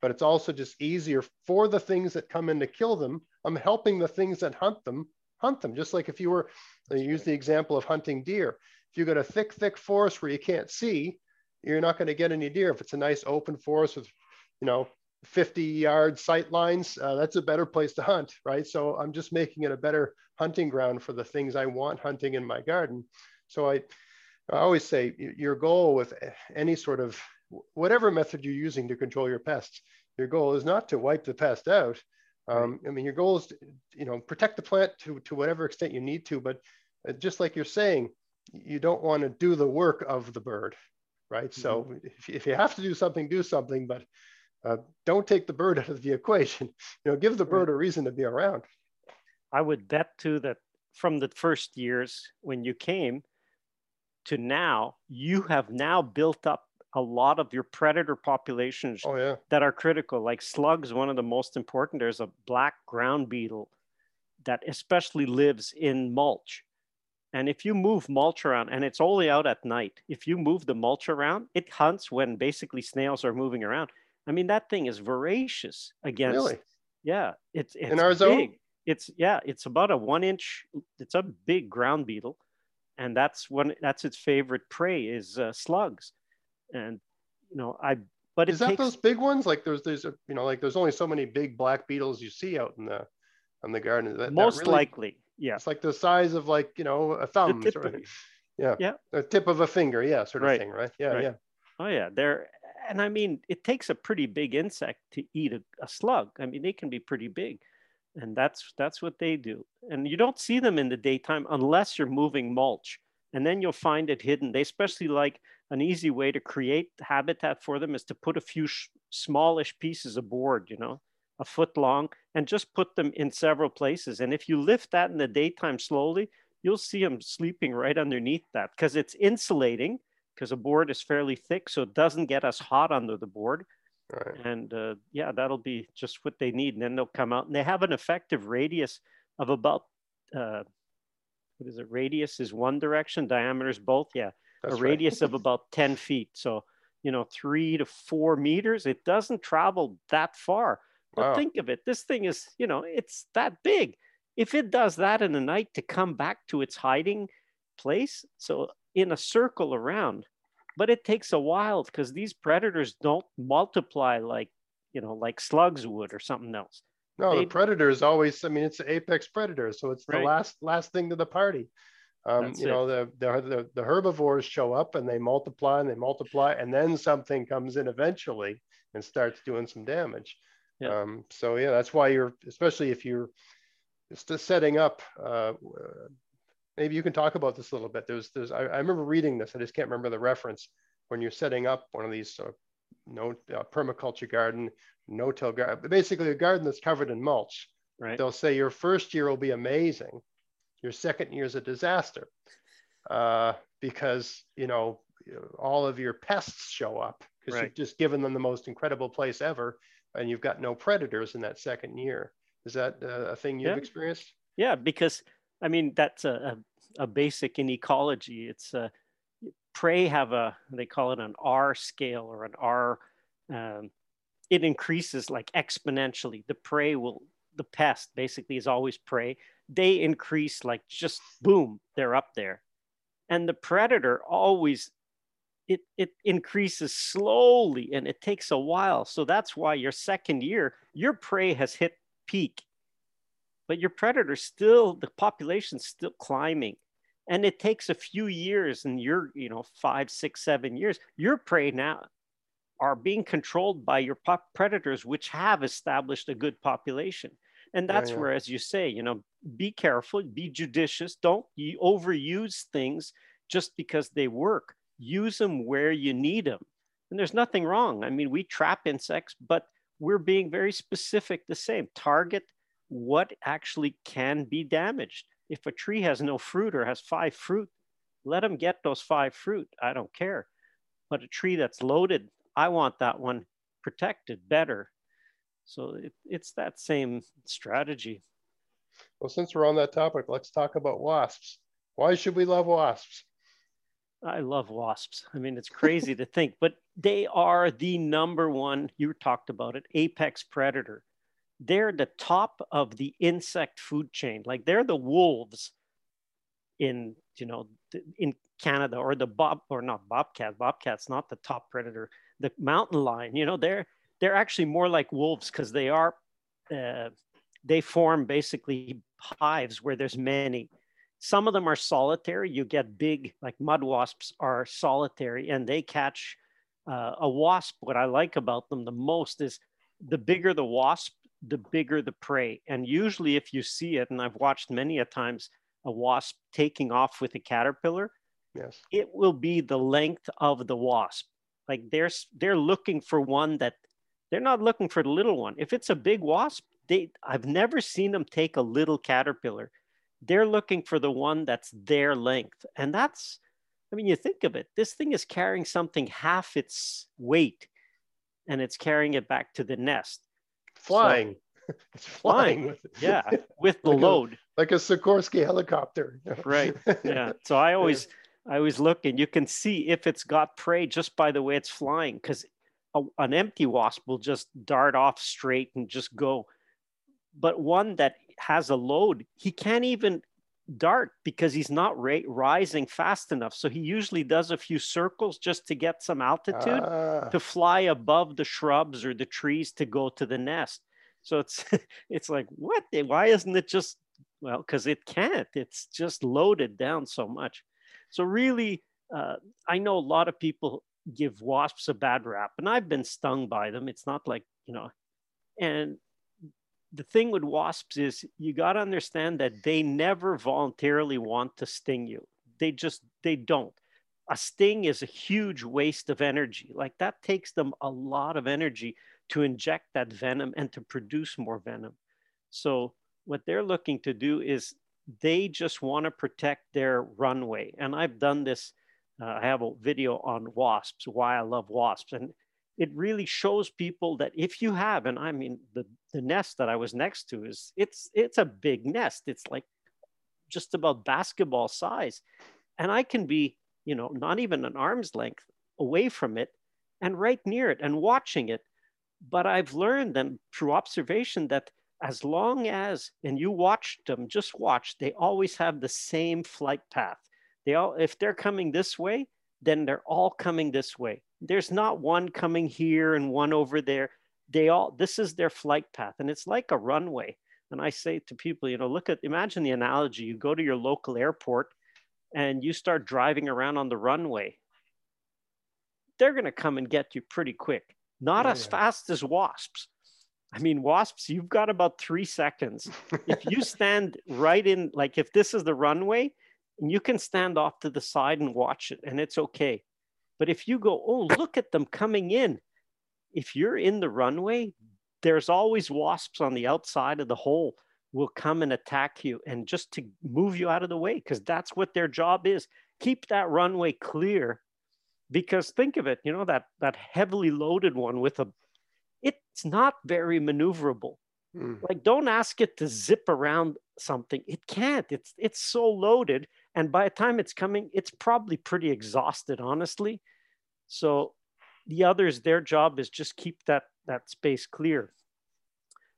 but it's also just easier for the things that come in to kill them. I'm helping the things that hunt them, hunt them. Just like if you were, I use the example of hunting deer. If you've got a thick, thick forest where you can't see, you're not going to get any deer. If it's a nice open forest with, you know, 50 yard sight lines, uh, that's a better place to hunt, right? So I'm just making it a better hunting ground for the things I want hunting in my garden. So I, I always say your goal with any sort of whatever method you're using to control your pests, your goal is not to wipe the pest out. Um, I mean, your goal is to, you know, protect the plant to, to whatever extent you need to, but uh, just like you're saying, you don't want to do the work of the bird, right? Mm-hmm. So if, if you have to do something, do something, but uh, don't take the bird out of the equation. You know, give the bird a reason to be around. I would bet too that from the first years when you came to now, you have now built up a lot of your predator populations oh, yeah. that are critical. Like slugs, one of the most important. There's a black ground beetle that especially lives in mulch. And if you move mulch around, and it's only out at night, if you move the mulch around, it hunts when basically snails are moving around. I mean, that thing is voracious against. Really? Yeah, it's, it's in our big. zone. It's yeah, it's about a one inch. It's a big ground beetle, and that's one. That's its favorite prey is uh, slugs, and you know I. But is that takes, those big ones? Like there's there's a, you know like there's only so many big black beetles you see out in the on the garden. That, most that really, likely, yeah. It's like the size of like you know a thumb, sort of, yeah, yeah, the tip of a finger, yeah, sort of right. thing, right? Yeah, right. yeah. Oh yeah, they're and I mean, it takes a pretty big insect to eat a, a, slug. I mean, they can be pretty big, and that's that's what they do. And you don't see them in the daytime unless you're moving mulch, and then you'll find it hidden. They especially like an easy way to create habitat for them is to put a few smallish pieces of board, you know, a foot long, and just put them in several places. And if you lift that in the daytime slowly, you'll see them sleeping right underneath that because it's insulating because a board is fairly thick, so it doesn't get us hot under the board. Right. And uh, yeah, that'll be just what they need. And then they'll come out and they have an effective radius of about, uh, what is it? Radius is one direction, diameter is both. Yeah. That's a right. radius of about 10 feet. So, you know, three to four meters. It doesn't travel that far. But wow. think of it. This thing is, you know, it's that big. If it does that in the night to come back to its hiding place, so in a circle around. But it takes a while because these predators don't multiply like, you know, like slugs would or something else. No, they, the predator is always, I mean, it's the apex predator. So it's the last last thing to the party. Um, you it. know, the, the, the, herbivores show up and they multiply and they multiply, and then something comes in eventually and starts doing some damage. Yeah. Um, so yeah, that's why you're, especially if you're just setting up uh, maybe you can talk about this a little bit. There's, there's, I, I remember reading this. I just can't remember the reference. When you're setting up one of these uh, no uh, permaculture garden, no-till garden, basically a garden that's covered in mulch. Right. They'll say your first year will be amazing. Your second year is a disaster uh, because you know all of your pests show up because right. you've just given them the most incredible place ever, and you've got no predators in that second year. Is that uh, a thing you've yeah. experienced? Yeah, because I mean, that's a, a, a basic in ecology. It's a, prey have a, they call it an R scale or an R, um, it increases like exponentially. The prey will, the pest basically is always prey. They increase like just boom, they're up there. And the predator always, it, it increases slowly and it takes a while. So that's why your second year, your prey has hit peak but your predator still the population's still climbing and it takes a few years and you're you know five six seven years your prey now are being controlled by your predators, which have established a good population. And that's yeah, yeah. where, as you say, you know, be careful, be judicious. Don't overuse things just because they work. Use them where you need them. And there's nothing wrong. I mean, we trap insects, but we're being very specific the same. Target what actually can be damaged. If a tree has no fruit or has five fruit, let them get those five fruit. I don't care. But a tree that's loaded, I want that one protected better. So it, it's that same strategy. Well, since we're on that topic, let's talk about wasps. Why should we love wasps? I love wasps. I mean, it's crazy to think, but they are the number one, you talked about it, apex predator. They're the top of the insect food chain. Like they're the wolves in, you know, in Canada or the bob or not bobcat. Bobcat's not the top predator. The mountain lion, you know, they're they're actually more like wolves because they are uh, they form basically hives where there's many. Some of them are solitary. You get big, like mud wasps are solitary and they catch uh, a wasp. What I like about them the most is the bigger the wasp, the bigger the prey. And usually, if you see it, and I've watched many a times a wasp taking off with a caterpillar, yes, it will be the length of the wasp. Like they're they're looking for one that they're not looking for the little one. If it's a big wasp, they I've never seen them take a little caterpillar. They're looking for the one that's their length. And that's I mean, you think of it, this thing is carrying something half its weight and it's carrying it back to the nest. Flying. So, it's flying. yeah, with the like load. A, like a Sikorsky helicopter. right. Yeah. So I always I always look and you can see if it's got prey just by the way it's flying because an empty wasp will just dart off straight and just go. But one that has a load, he can't even dart because he's not rising fast enough. So he usually does a few circles just to get some altitude ah. to fly above the shrubs or the trees to go to the nest. So it's it's like what? Why isn't it just well? Because it can't. It's just loaded down so much. So really, uh, I know a lot of people give wasps a bad rap and i've been stung by them. It's not like you know and the thing with wasps is you got to understand that they never voluntarily want to sting you. They just they don't. A sting is a huge waste of energy. Like that takes them a lot of energy to inject that venom and to produce more venom. So what they're looking to do is they just want to protect their runway and i've done this uh, I have a video on wasps, why I love wasps. And it really shows people that if you have, and I mean, the, the nest that I was next to is, it's, it's a big nest. It's like just about basketball size. And I can be, you know, not even an arm's length away from it and right near it and watching it. But I've learned and through observation that as long as, and you watch them, just watch, they always have the same flight path. They all, if they're coming this way, then they're all coming this way. There's not one coming here and one over there. They all, this is their flight path. And it's like a runway. And I say to people, you know, look at, imagine the analogy. You go to your local airport and you start driving around on the runway. They're going to come and get you pretty quick. Not as fast as wasps. I mean, wasps, you've got about three seconds. if you stand right in, like if this is the runway, and you can stand off to the side and watch it and it's okay. But if you go, oh, look at them coming in, if you're in the runway, there's always wasps on the outside of the hole will come and attack you and just to move you out of the way because that's what their job is. Keep that runway clear because think of it, you know, that that heavily loaded one with a it's not very maneuverable. Mm. Like don't ask it to zip around something. It can't. It's it's so loaded and by the time it's coming, it's probably pretty exhausted, honestly. So the others, their job is just keep that, that space clear.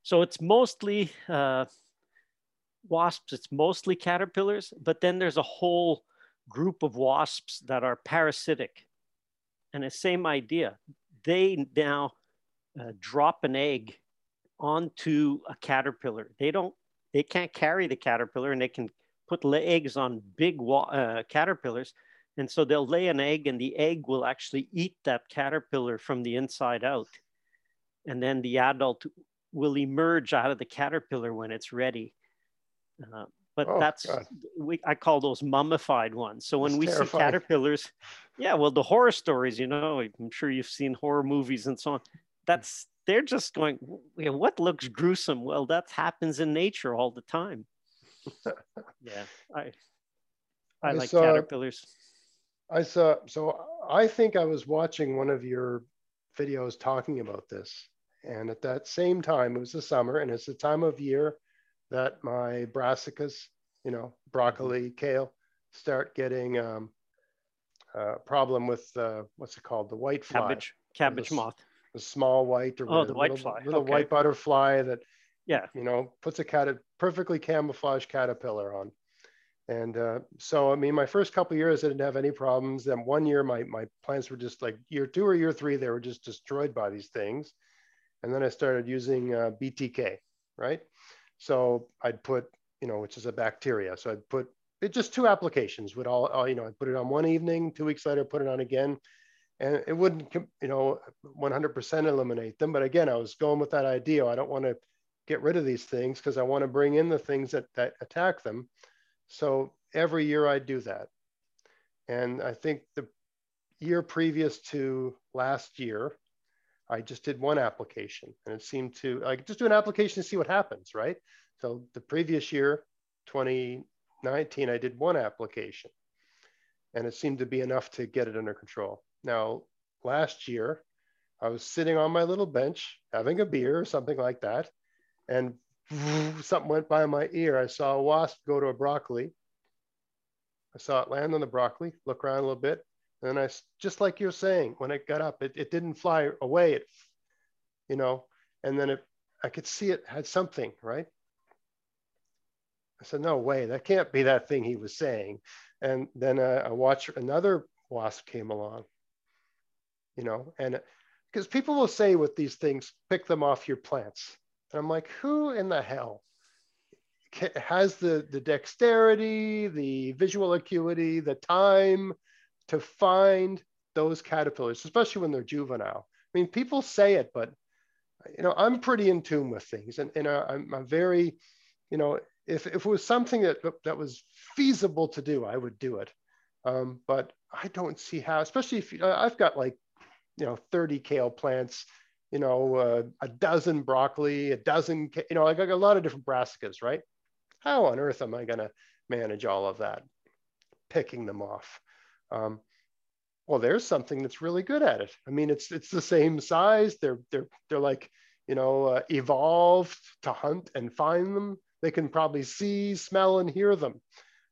So it's mostly uh, wasps, it's mostly caterpillars, but then there's a whole group of wasps that are parasitic. And the same idea. They now uh, drop an egg onto a caterpillar. They don't, they can't carry the caterpillar and they can put eggs on big uh, caterpillars, And so they'll lay an egg and the egg will actually eat that caterpillar from the inside out. And then the adult will emerge out of the caterpillar when it's ready. Uh, but oh, that's we I call those mummified ones. So when that's we terrifying. see caterpillars, yeah, well, the horror stories, you know, I'm sure you've seen horror movies and so on. That's they're just going, what looks gruesome? Well, that happens in nature all the time. Yeah, I I, I like saw, caterpillars. I saw. So I think I was watching one of your videos talking about this, and at that same time, it was the summer, and it's the time of year that my brassicas, you know, broccoli, kale, start getting um, uh, problem with uh, what's it called, the white fly, cabbage, cabbage the, moth, the small white or oh, the white little, fly, little okay. white butterfly that, yeah, you know, puts a cat perfectly camouflaged caterpillar on. And uh, so, I mean, my first couple years, I didn't have any problems. Then one year, my my plants were just like year two or year three, they were just destroyed by these things. And then I started using uh, BTK, right? So I'd put, you know, which is a bacteria. So I'd put it just two applications would all, all, you know, I'd put it on one evening, two weeks later, put it on again. And it wouldn't, you know, 100% eliminate them. But again, I was going with that idea. I don't want to get rid of these things because I want to bring in the things that, that attack them. So every year I do that. And I think the year previous to last year, I just did one application and it seemed to like just do an application to see what happens, right? So the previous year, 2019, I did one application and it seemed to be enough to get it under control. Now, last year, I was sitting on my little bench having a beer or something like that, and something went by my ear. I saw a wasp go to a broccoli. I saw it land on the broccoli, look around a little bit, and I, just like you're saying, when it got up, it, it didn't fly away. It, you know, and then it, I could see it had something, right? I said, no way, that can't be that thing he was saying. And then uh, I watched another wasp came along, you know, and because people will say with these things, pick them off your plants. And I'm like, who in the hell has the, the dexterity, the visual acuity, the time, to find those caterpillars, especially when they're juvenile. I mean, people say it, but you know, I'm pretty in tune with things, and, and I'm, I'm very, you know, if, if it was something that that was feasible to do, I would do it. Um, but I don't see how, especially if uh, I've got like, you know, 30 kale plants, you know, uh, a dozen broccoli, a dozen, you know, got a lot of different brassicas, right? How on earth am I going to manage all of that? Picking them off. Um, well, there's something that's really good at it. I mean, it's it's the same size. They're they're they're like you know uh, evolved to hunt and find them. They can probably see, smell, and hear them.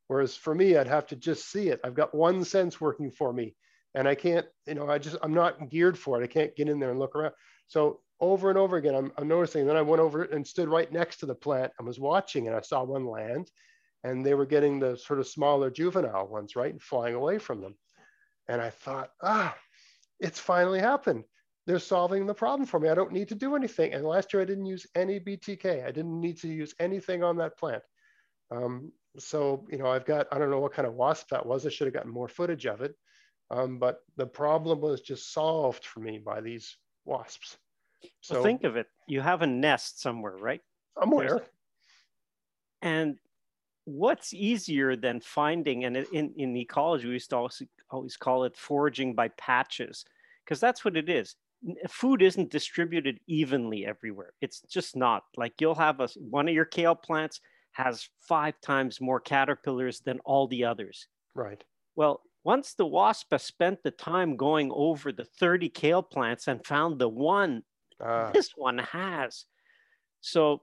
Whereas for me, I'd have to just see it. I've got one sense working for me, and I can't. You know, I just I'm not geared for it. I can't get in there and look around. So over and over again, I'm, I'm noticing. Then I went over and stood right next to the plant and was watching, and I saw one land, and they were getting the sort of smaller juvenile ones, right, and flying away from them. And I thought, ah, it's finally happened. They're solving the problem for me. I don't need to do anything. And last year I didn't use any BTK. I didn't need to use anything on that plant. Um, so, you know, I've got, I don't know what kind of wasp that was. I should have gotten more footage of it. Um, but the problem was just solved for me by these wasps. So well, think of it. You have a nest somewhere, right? Somewhere. And what's easier than finding and in, in ecology we used to always, always call it foraging by patches because that's what it is food isn't distributed evenly everywhere it's just not like you'll have a one of your kale plants has five times more caterpillars than all the others right well once the wasp has spent the time going over the 30 kale plants and found the one uh. this one has so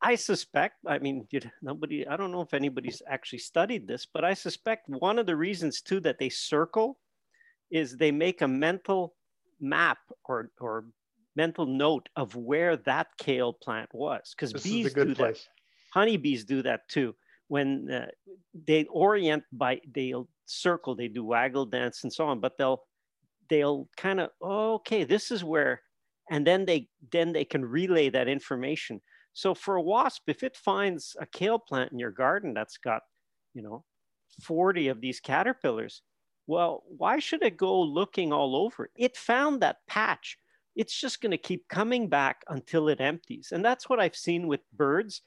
I suspect, I mean, nobody, I don't know if anybody's actually studied this, but I suspect one of the reasons too that they circle is they make a mental map or, or mental note of where that kale plant was. Because bees do place. that. Honeybees do that too. When uh, they orient by, they'll circle, they do waggle dance and so on, but they'll, they'll kind of, oh, okay, this is where, and then they, then they can relay that information. So for a wasp, if it finds a kale plant in your garden that's got, you know, 40 of these caterpillars. Well, why should it go looking all over it? It found that patch. It's just going to keep coming back until it empties. And that's what I've seen with birds.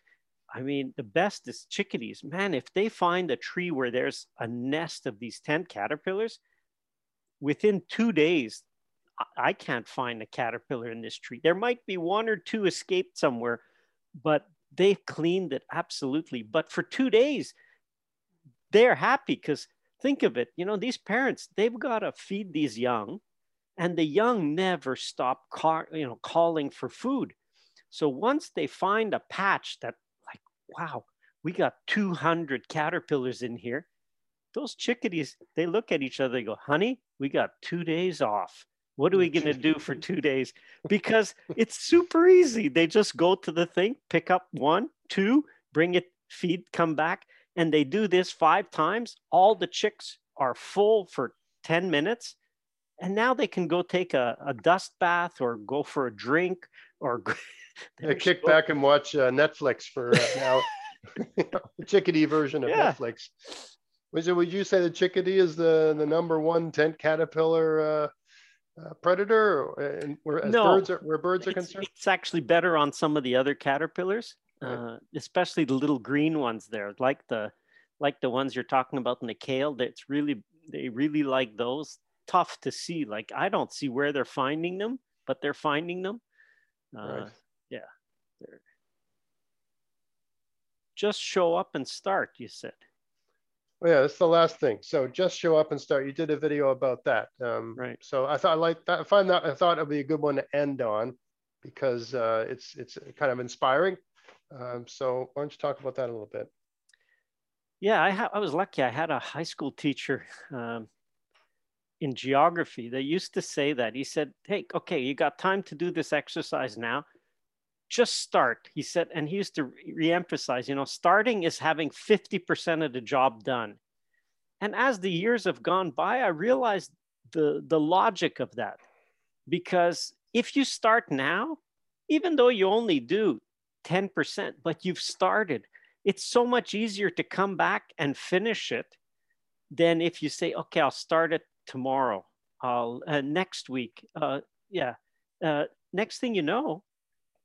I mean, the best is chickadees. Man, if they find a tree where there's a nest of these tent caterpillars, within two days, I can't find a caterpillar in this tree. There might be one or two escaped somewhere, but they've cleaned it absolutely. But for two days, they're happy because think of it, you know, these parents, they've got to feed these young, and the young never stop car, you know, calling for food. So once they find a patch that, wow, we got 200 caterpillars in here, those chickadees, they look at each other, they go, honey, we got two days off. What are we going to do for two days? Because it's super easy. They just go to the thing, pick up one, two, bring it, feed, come back. And they do this five times. All the chicks are full for 10 minutes. And now they can go take a, a dust bath or go for a drink or yeah, kick back and watch uh, Netflix for uh, now. the chickadee version of yeah. Netflix. Was it, would you say the chickadee is the, the number one tent caterpillar uh, uh, predator and where no, birds are, where birds are concerned? It's actually better on some of the other caterpillars, right. uh, especially the little green ones there, like the like the ones you're talking about in the kale. That's really they really like those. Tough to see. Like I don't see where they're finding them, but they're finding them. Uh, right. Yeah. They're... Just show up and start. You said. Well, yeah, that's the last thing. So just show up and start. You did a video about that. Um, right. So I thought I like that. I find that I thought it'd be a good one to end on because uh, it's it's kind of inspiring. Um, so why don't you talk about that a little bit? Yeah, I, ha- I was lucky. I had a high school teacher um, in geography that used to say that. He said, "Hey, okay, you got time to do this exercise now just start he said and he used to re-emphasize you know starting is having 50% of the job done. And as the years have gone by i realized the the logic of that. Because if you start now even though you only do 10% but you've started it's so much easier to come back and finish it than if you say okay i'll start it tomorrow. I'll uh, next week. Uh, yeah. Uh, next thing you know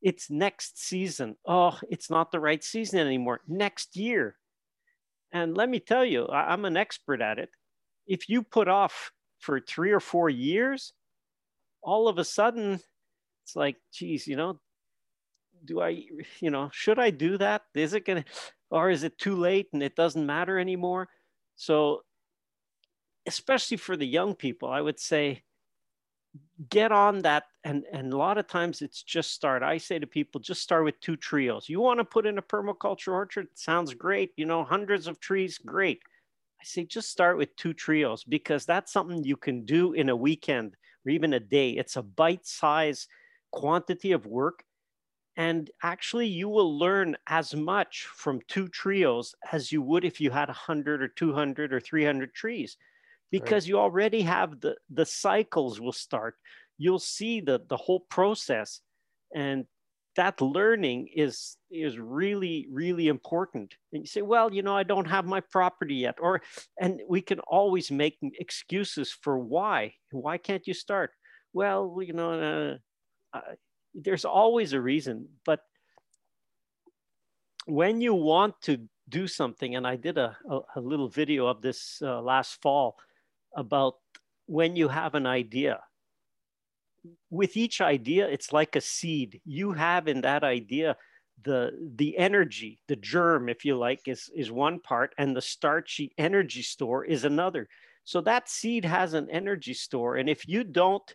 it's next season. Oh, it's not the right season anymore. Next year. And let me tell you, I'm an expert at it. If you put off for three or four years, all of a sudden, it's like, geez, you know, do I, you know, should I do that? Is it going to, or is it too late and it doesn't matter anymore? So, especially for the young people, I would say, get on that and and a lot of times it's just start. I say to people just start with two trios. You want to put in a permaculture orchard? Sounds great. You know hundreds of trees? Great. I say just start with two trios because that's something you can do in a weekend or even a day. It's a bite size quantity of work and actually you will learn as much from two trios as you would if you had 100 or 200 or 300 trees because right. you already have the the cycles will start. You'll see the the whole process and that learning is is really really important. And you say well you know i don't have my property yet or and we can always make excuses for why. Why can't you start? Well you know uh, uh, there's always a reason but when you want to do something and i did a, a, a little video of this uh, last fall about when you have an idea. With each idea, it's like a seed. You have in that idea the the energy, the germ, if you like, is is one part, and the starchy energy store is another. So that seed has an energy store, and if you don't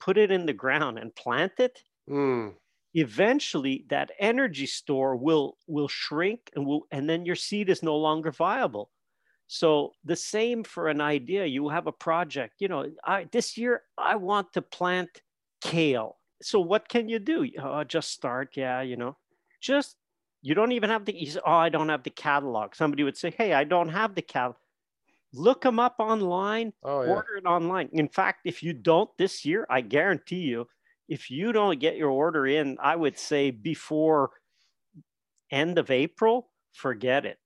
put it in the ground and plant it, mm. eventually that energy store will will shrink and will and then your seed is no longer viable. So the same for an idea. You have a project. You know, I, this year I want to plant kale. So what can you do? Oh, just start. Yeah, you know, just you don't even have the. Oh, I don't have the catalog. Somebody would say, Hey, I don't have the catalog. Look them up online. Oh, yeah. Order it online. In fact, if you don't this year, I guarantee you, if you don't get your order in, I would say before end of April, forget it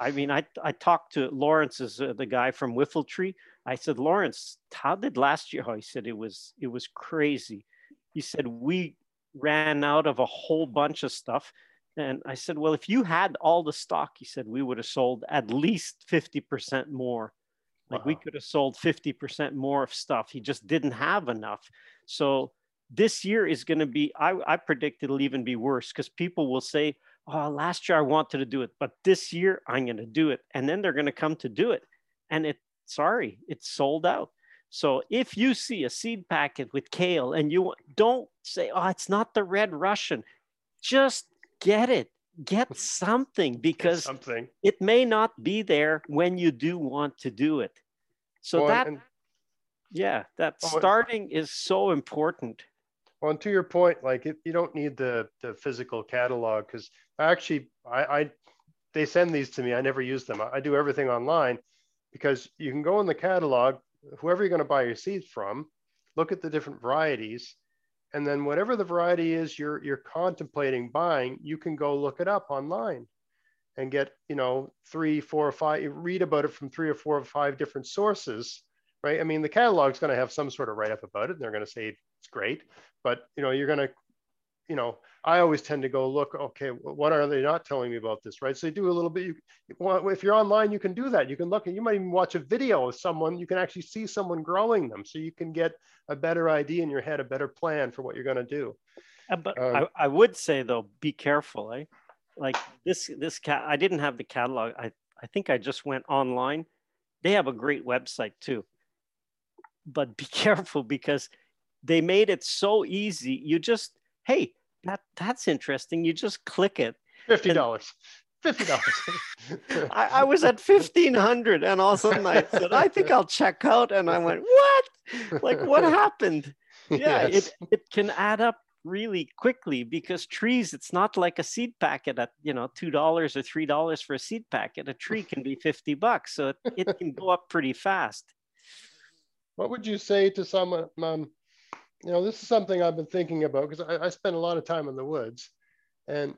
I mean, I, I talked to Lawrence, is uh, the guy from Whiffletree. I said, Lawrence, how did last year? Oh, he said it was it was crazy. He said we ran out of a whole bunch of stuff. And I said, well, if you had all the stock, he said, we would have sold at least 50% more. Like wow. we could have sold 50% more of stuff. He just didn't have enough. So this year is going to be, I, I predict it'll even be worse because people will say, oh, last year I wanted to do it, but this year I'm going to do it. And then they're going to come to do it. And it, sorry, it's sold out. So if you see a seed packet with kale and you don't say, oh, it's not the red Russian, just get it. Get something because get something. it may not be there when you do want to do it. So well, that, and, yeah, that oh, starting is so important. Well, and to your point, like it, you don't need the the physical catalog because actually, I, I they send these to me. I never use them. I, I do everything online because you can go in the catalog, whoever you're going to buy your seeds from, look at the different varieties, and then whatever the variety is you're you're contemplating buying, you can go look it up online and get you know three, four, or five. Read about it from three or four or five different sources, right? I mean, the catalog's going to have some sort of write up about it, and they're going to say it's great, but you know you're going to you know, I always tend to go look, okay, what are they not telling me about this, right? So you do a little bit, you, if you're online, you can do that. You can look and you might even watch a video of someone, you can actually see someone growing them. So you can get a better idea in your head, a better plan for what you're going to do. Uh, but um, I, I would say though, be careful, eh? Like this, this cat, I didn't have the catalog. I, I think I just went online. They have a great website too. But be careful because they made it so easy. You just, hey, that that's interesting. You just click it. Fifty dollars. Fifty dollars. I, I, was at fifteen hundred, and all of a sudden I said, "I think I'll check out," and I went, "What? Like what happened?" Yeah, yes. it it can add up really quickly because trees it's not like a seed packet at you know two dollars or three dollars for a seed packet a tree can be 50 bucks so it, it can go up pretty fast what would you say to someone um, you know, this is something I've been thinking about because I, I spend a lot of time in the woods. And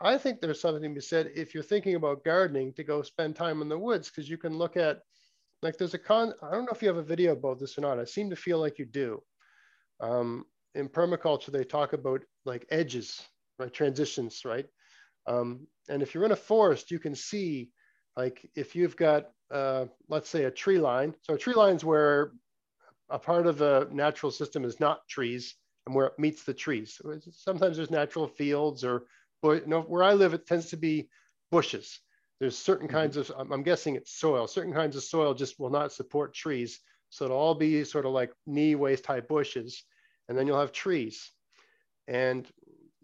I think there's something to be said if you're thinking about gardening to go spend time in the woods because you can look at, like, there's a con. I don't know if you have a video about this or not. I seem to feel like you do. Um, in permaculture, they talk about like edges, right? Transitions, right? Um, and if you're in a forest, you can see, like, if you've got, uh, let's say, a tree line. So a tree line is where a part of the natural system is not trees and where it meets the trees. Sometimes there's natural fields or, you know, where I live, it tends to be bushes. There's certain mm-hmm. kinds of, I'm guessing it's soil, certain kinds of soil just will not support trees. So it'll all be sort of like knee waist high bushes. And then you'll have trees. And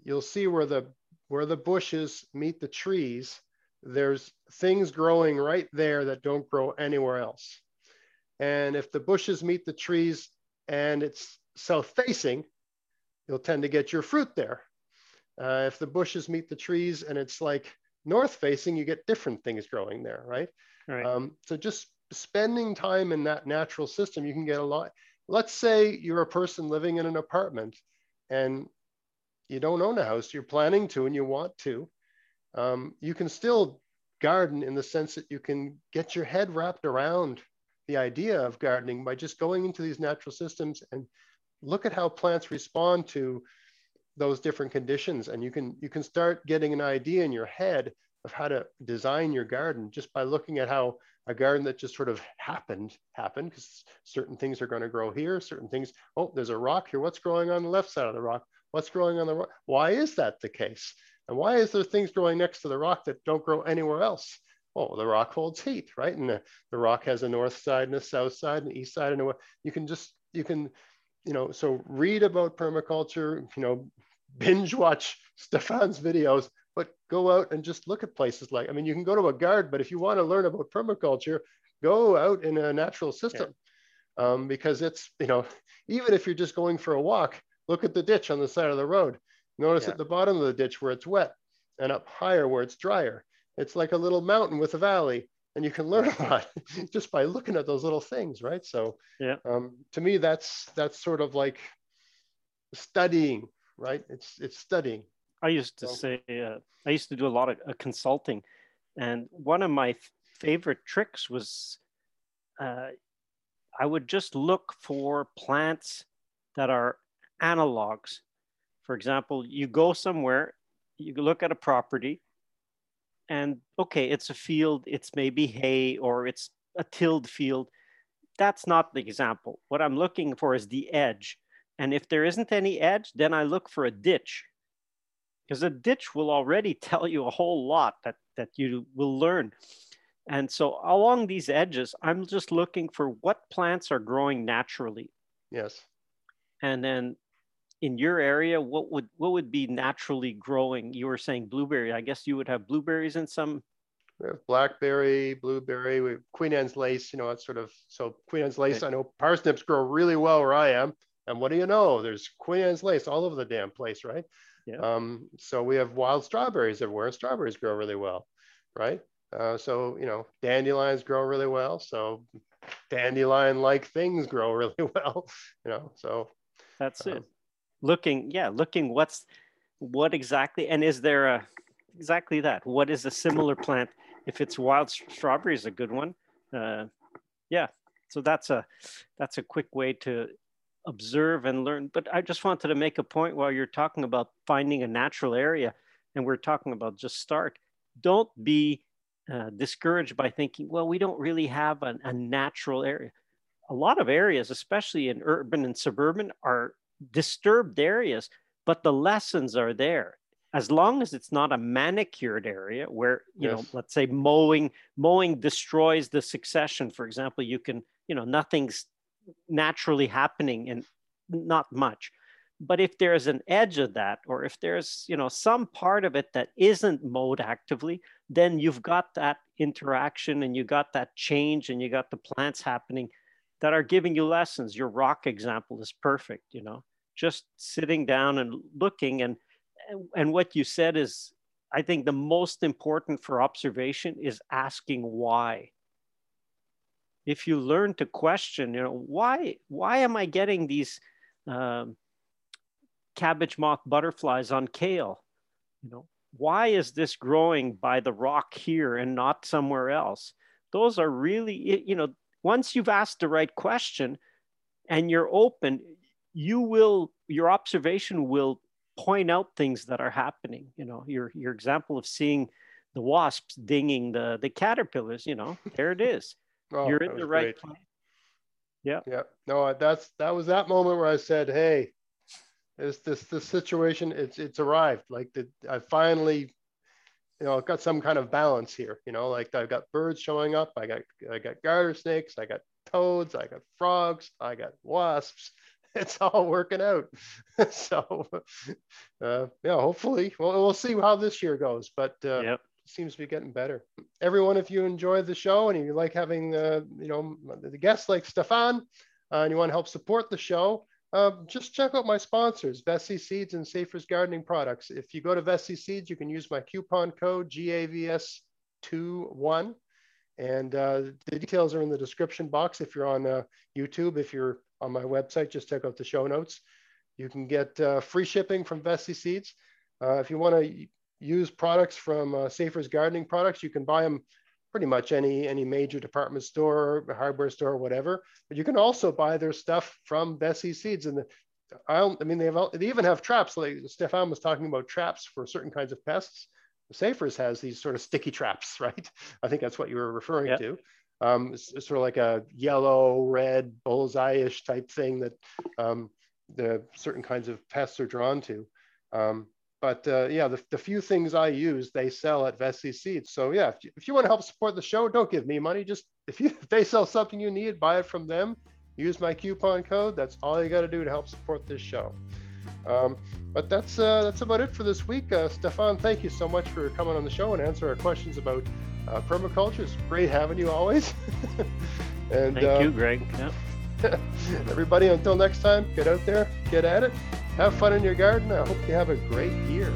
you'll see where the, where the bushes meet the trees, there's things growing right there that don't grow anywhere else. And if the bushes meet the trees and it's south facing, you'll tend to get your fruit there. Uh, if the bushes meet the trees and it's like north facing, you get different things growing there, right? right. Um, so just spending time in that natural system, you can get a lot. Let's say you're a person living in an apartment and you don't own a house, you're planning to and you want to. Um, you can still garden in the sense that you can get your head wrapped around the idea of gardening by just going into these natural systems and look at how plants respond to those different conditions. And you can you can start getting an idea in your head of how to design your garden just by looking at how a garden that just sort of happened happened because certain things are going to grow here certain things oh there's a rock here. What's growing on the left side of the rock? What's growing on the rock why is that the case? And why is there things growing next to the rock that don't grow anywhere else oh, the rock holds heat, right? And the, the rock has a north side and a south side and east side and a west. You can just, you can, you know, so read about permaculture, you know, binge watch Stefan's videos, but go out and just look at places like, I mean, you can go to a garden, but if you want to learn about permaculture, go out in a natural system. Yeah. Um, because it's, you know, even if you're just going for a walk, look at the ditch on the side of the road. Notice yeah. at the bottom of the ditch where it's wet and up higher where it's drier. It's like a little mountain with a valley, and you can learn a lot just by looking at those little things, right? So, yeah, um, to me, that's that's sort of like studying, right? It's it's studying. I used to so, say uh, I used to do a lot of uh, consulting, And one of my favorite tricks was uh, I would just look for plants that are analogs. For example, you go somewhere, you look at a property, and okay, it's a field, it's maybe hay or it's a tilled field. That's not the example. What I'm looking for is the edge. And if there isn't any edge, then I look for a ditch because a ditch will already tell you a whole lot that, that you will learn. And so along these edges, I'm just looking for what plants are growing naturally. Yes. And then in your area, what would what would be naturally growing? You were saying blueberry. I guess you would have blueberries in some. We have blackberry, blueberry, we have Queen Anne's lace. You know, it's sort of so Queen Anne's lace. Okay. I know parsnips grow really well where I am, and what do you know? There's Queen Anne's lace all over the damn place, right? Yeah. Um, so we have wild strawberries everywhere, and strawberries grow really well, right? Uh, so you know, dandelions grow really well. So dandelion-like things grow really well. You know, so that's um, it. Looking, yeah, looking what's what exactly, and is there a exactly that? What is a similar plant? If it's wild strawberry, is a good one. Uh, yeah, so that's a that's a quick way to observe and learn. But I just wanted to make a point while you're talking about finding a natural area, and we're talking about just start. Don't be uh, discouraged by thinking, well, we don't really have a, a natural area. A lot of areas, especially in urban and suburban, are disturbed areas, but the lessons are there. As long as it's not a manicured area where, you yes. know, let's say mowing, mowing destroys the succession, for example, you can, you know, nothing's naturally happening and not much. But if there's an edge of that, or if there's, you know, some part of it that isn't mowed actively, then you've got that interaction and you got that change and you got the plants happening that are giving you lessons. Your rock example is perfect, you know, just sitting down and looking and and what you said is I think the most important for observation is asking why. If you learn to question, you know, why why am I getting these um, cabbage moth butterflies on kale? You know, why is this growing by the rock here and not somewhere else? Those are really, you know, once you've asked the right question and you're open, you will, your observation will point out things that are happening. You know, your, your example of seeing the wasps dinging the, the caterpillars, you know, there it is. Oh, you're in the right great. place. Yeah. Yeah. No, that's, that was that moment where I said, Hey, this this this situation it's it's arrived like the i finally you know i've got some kind of balance here you know like i've got birds showing up i got i got garter snakes i got toads i got frogs i got wasps. It's all working out. So uh, yeah hopefully well, we'll see how this year goes but uh, yep. seems to be getting better. Everyone if you enjoy the show and you like having uh, you know the guests like stefan uh, and you want to help support the show um, just check out my sponsors, Veseys Seeds and Safer's Gardening Products. If you go to Veseys Seeds, you can use my coupon code GAVS21. And uh, the details are in the description box if you're on uh, YouTube. If you're on my website, just check out the show notes. You can get uh, free shipping from Veseys Seeds. Uh, if you want to use products from uh, Safer's Gardening Products, you can buy them pretty much any any major department store, hardware store, whatever. But you can also buy their stuff from Veseys Seeds. And the, I, I mean, they have they even have traps. Like Stefan was talking about traps for certain kinds of pests. Safer's has these sort of sticky traps, right? I think that's what you were referring yep. to. Um, it's, it's, sort of like a yellow, red, bullseye-ish type thing that um, the certain kinds of pests are drawn to. Um, but uh, yeah, the, the, few things I use, they sell at Veseys Seeds. So yeah, if you, if you, want to help support the show, don't give me money. Just if you if they sell something you need, buy it from them. Use my coupon code. That's all you got to do to help support this show. Um, but that's uh, that's about it for this week. Uh, Stefan, thank you so much for coming on the show and answer our questions about uh, permaculture. It's great having you always. and thank you, uh, Greg. everybody, until next time, get out there, get at it have fun in your garden. I hope you have a great year.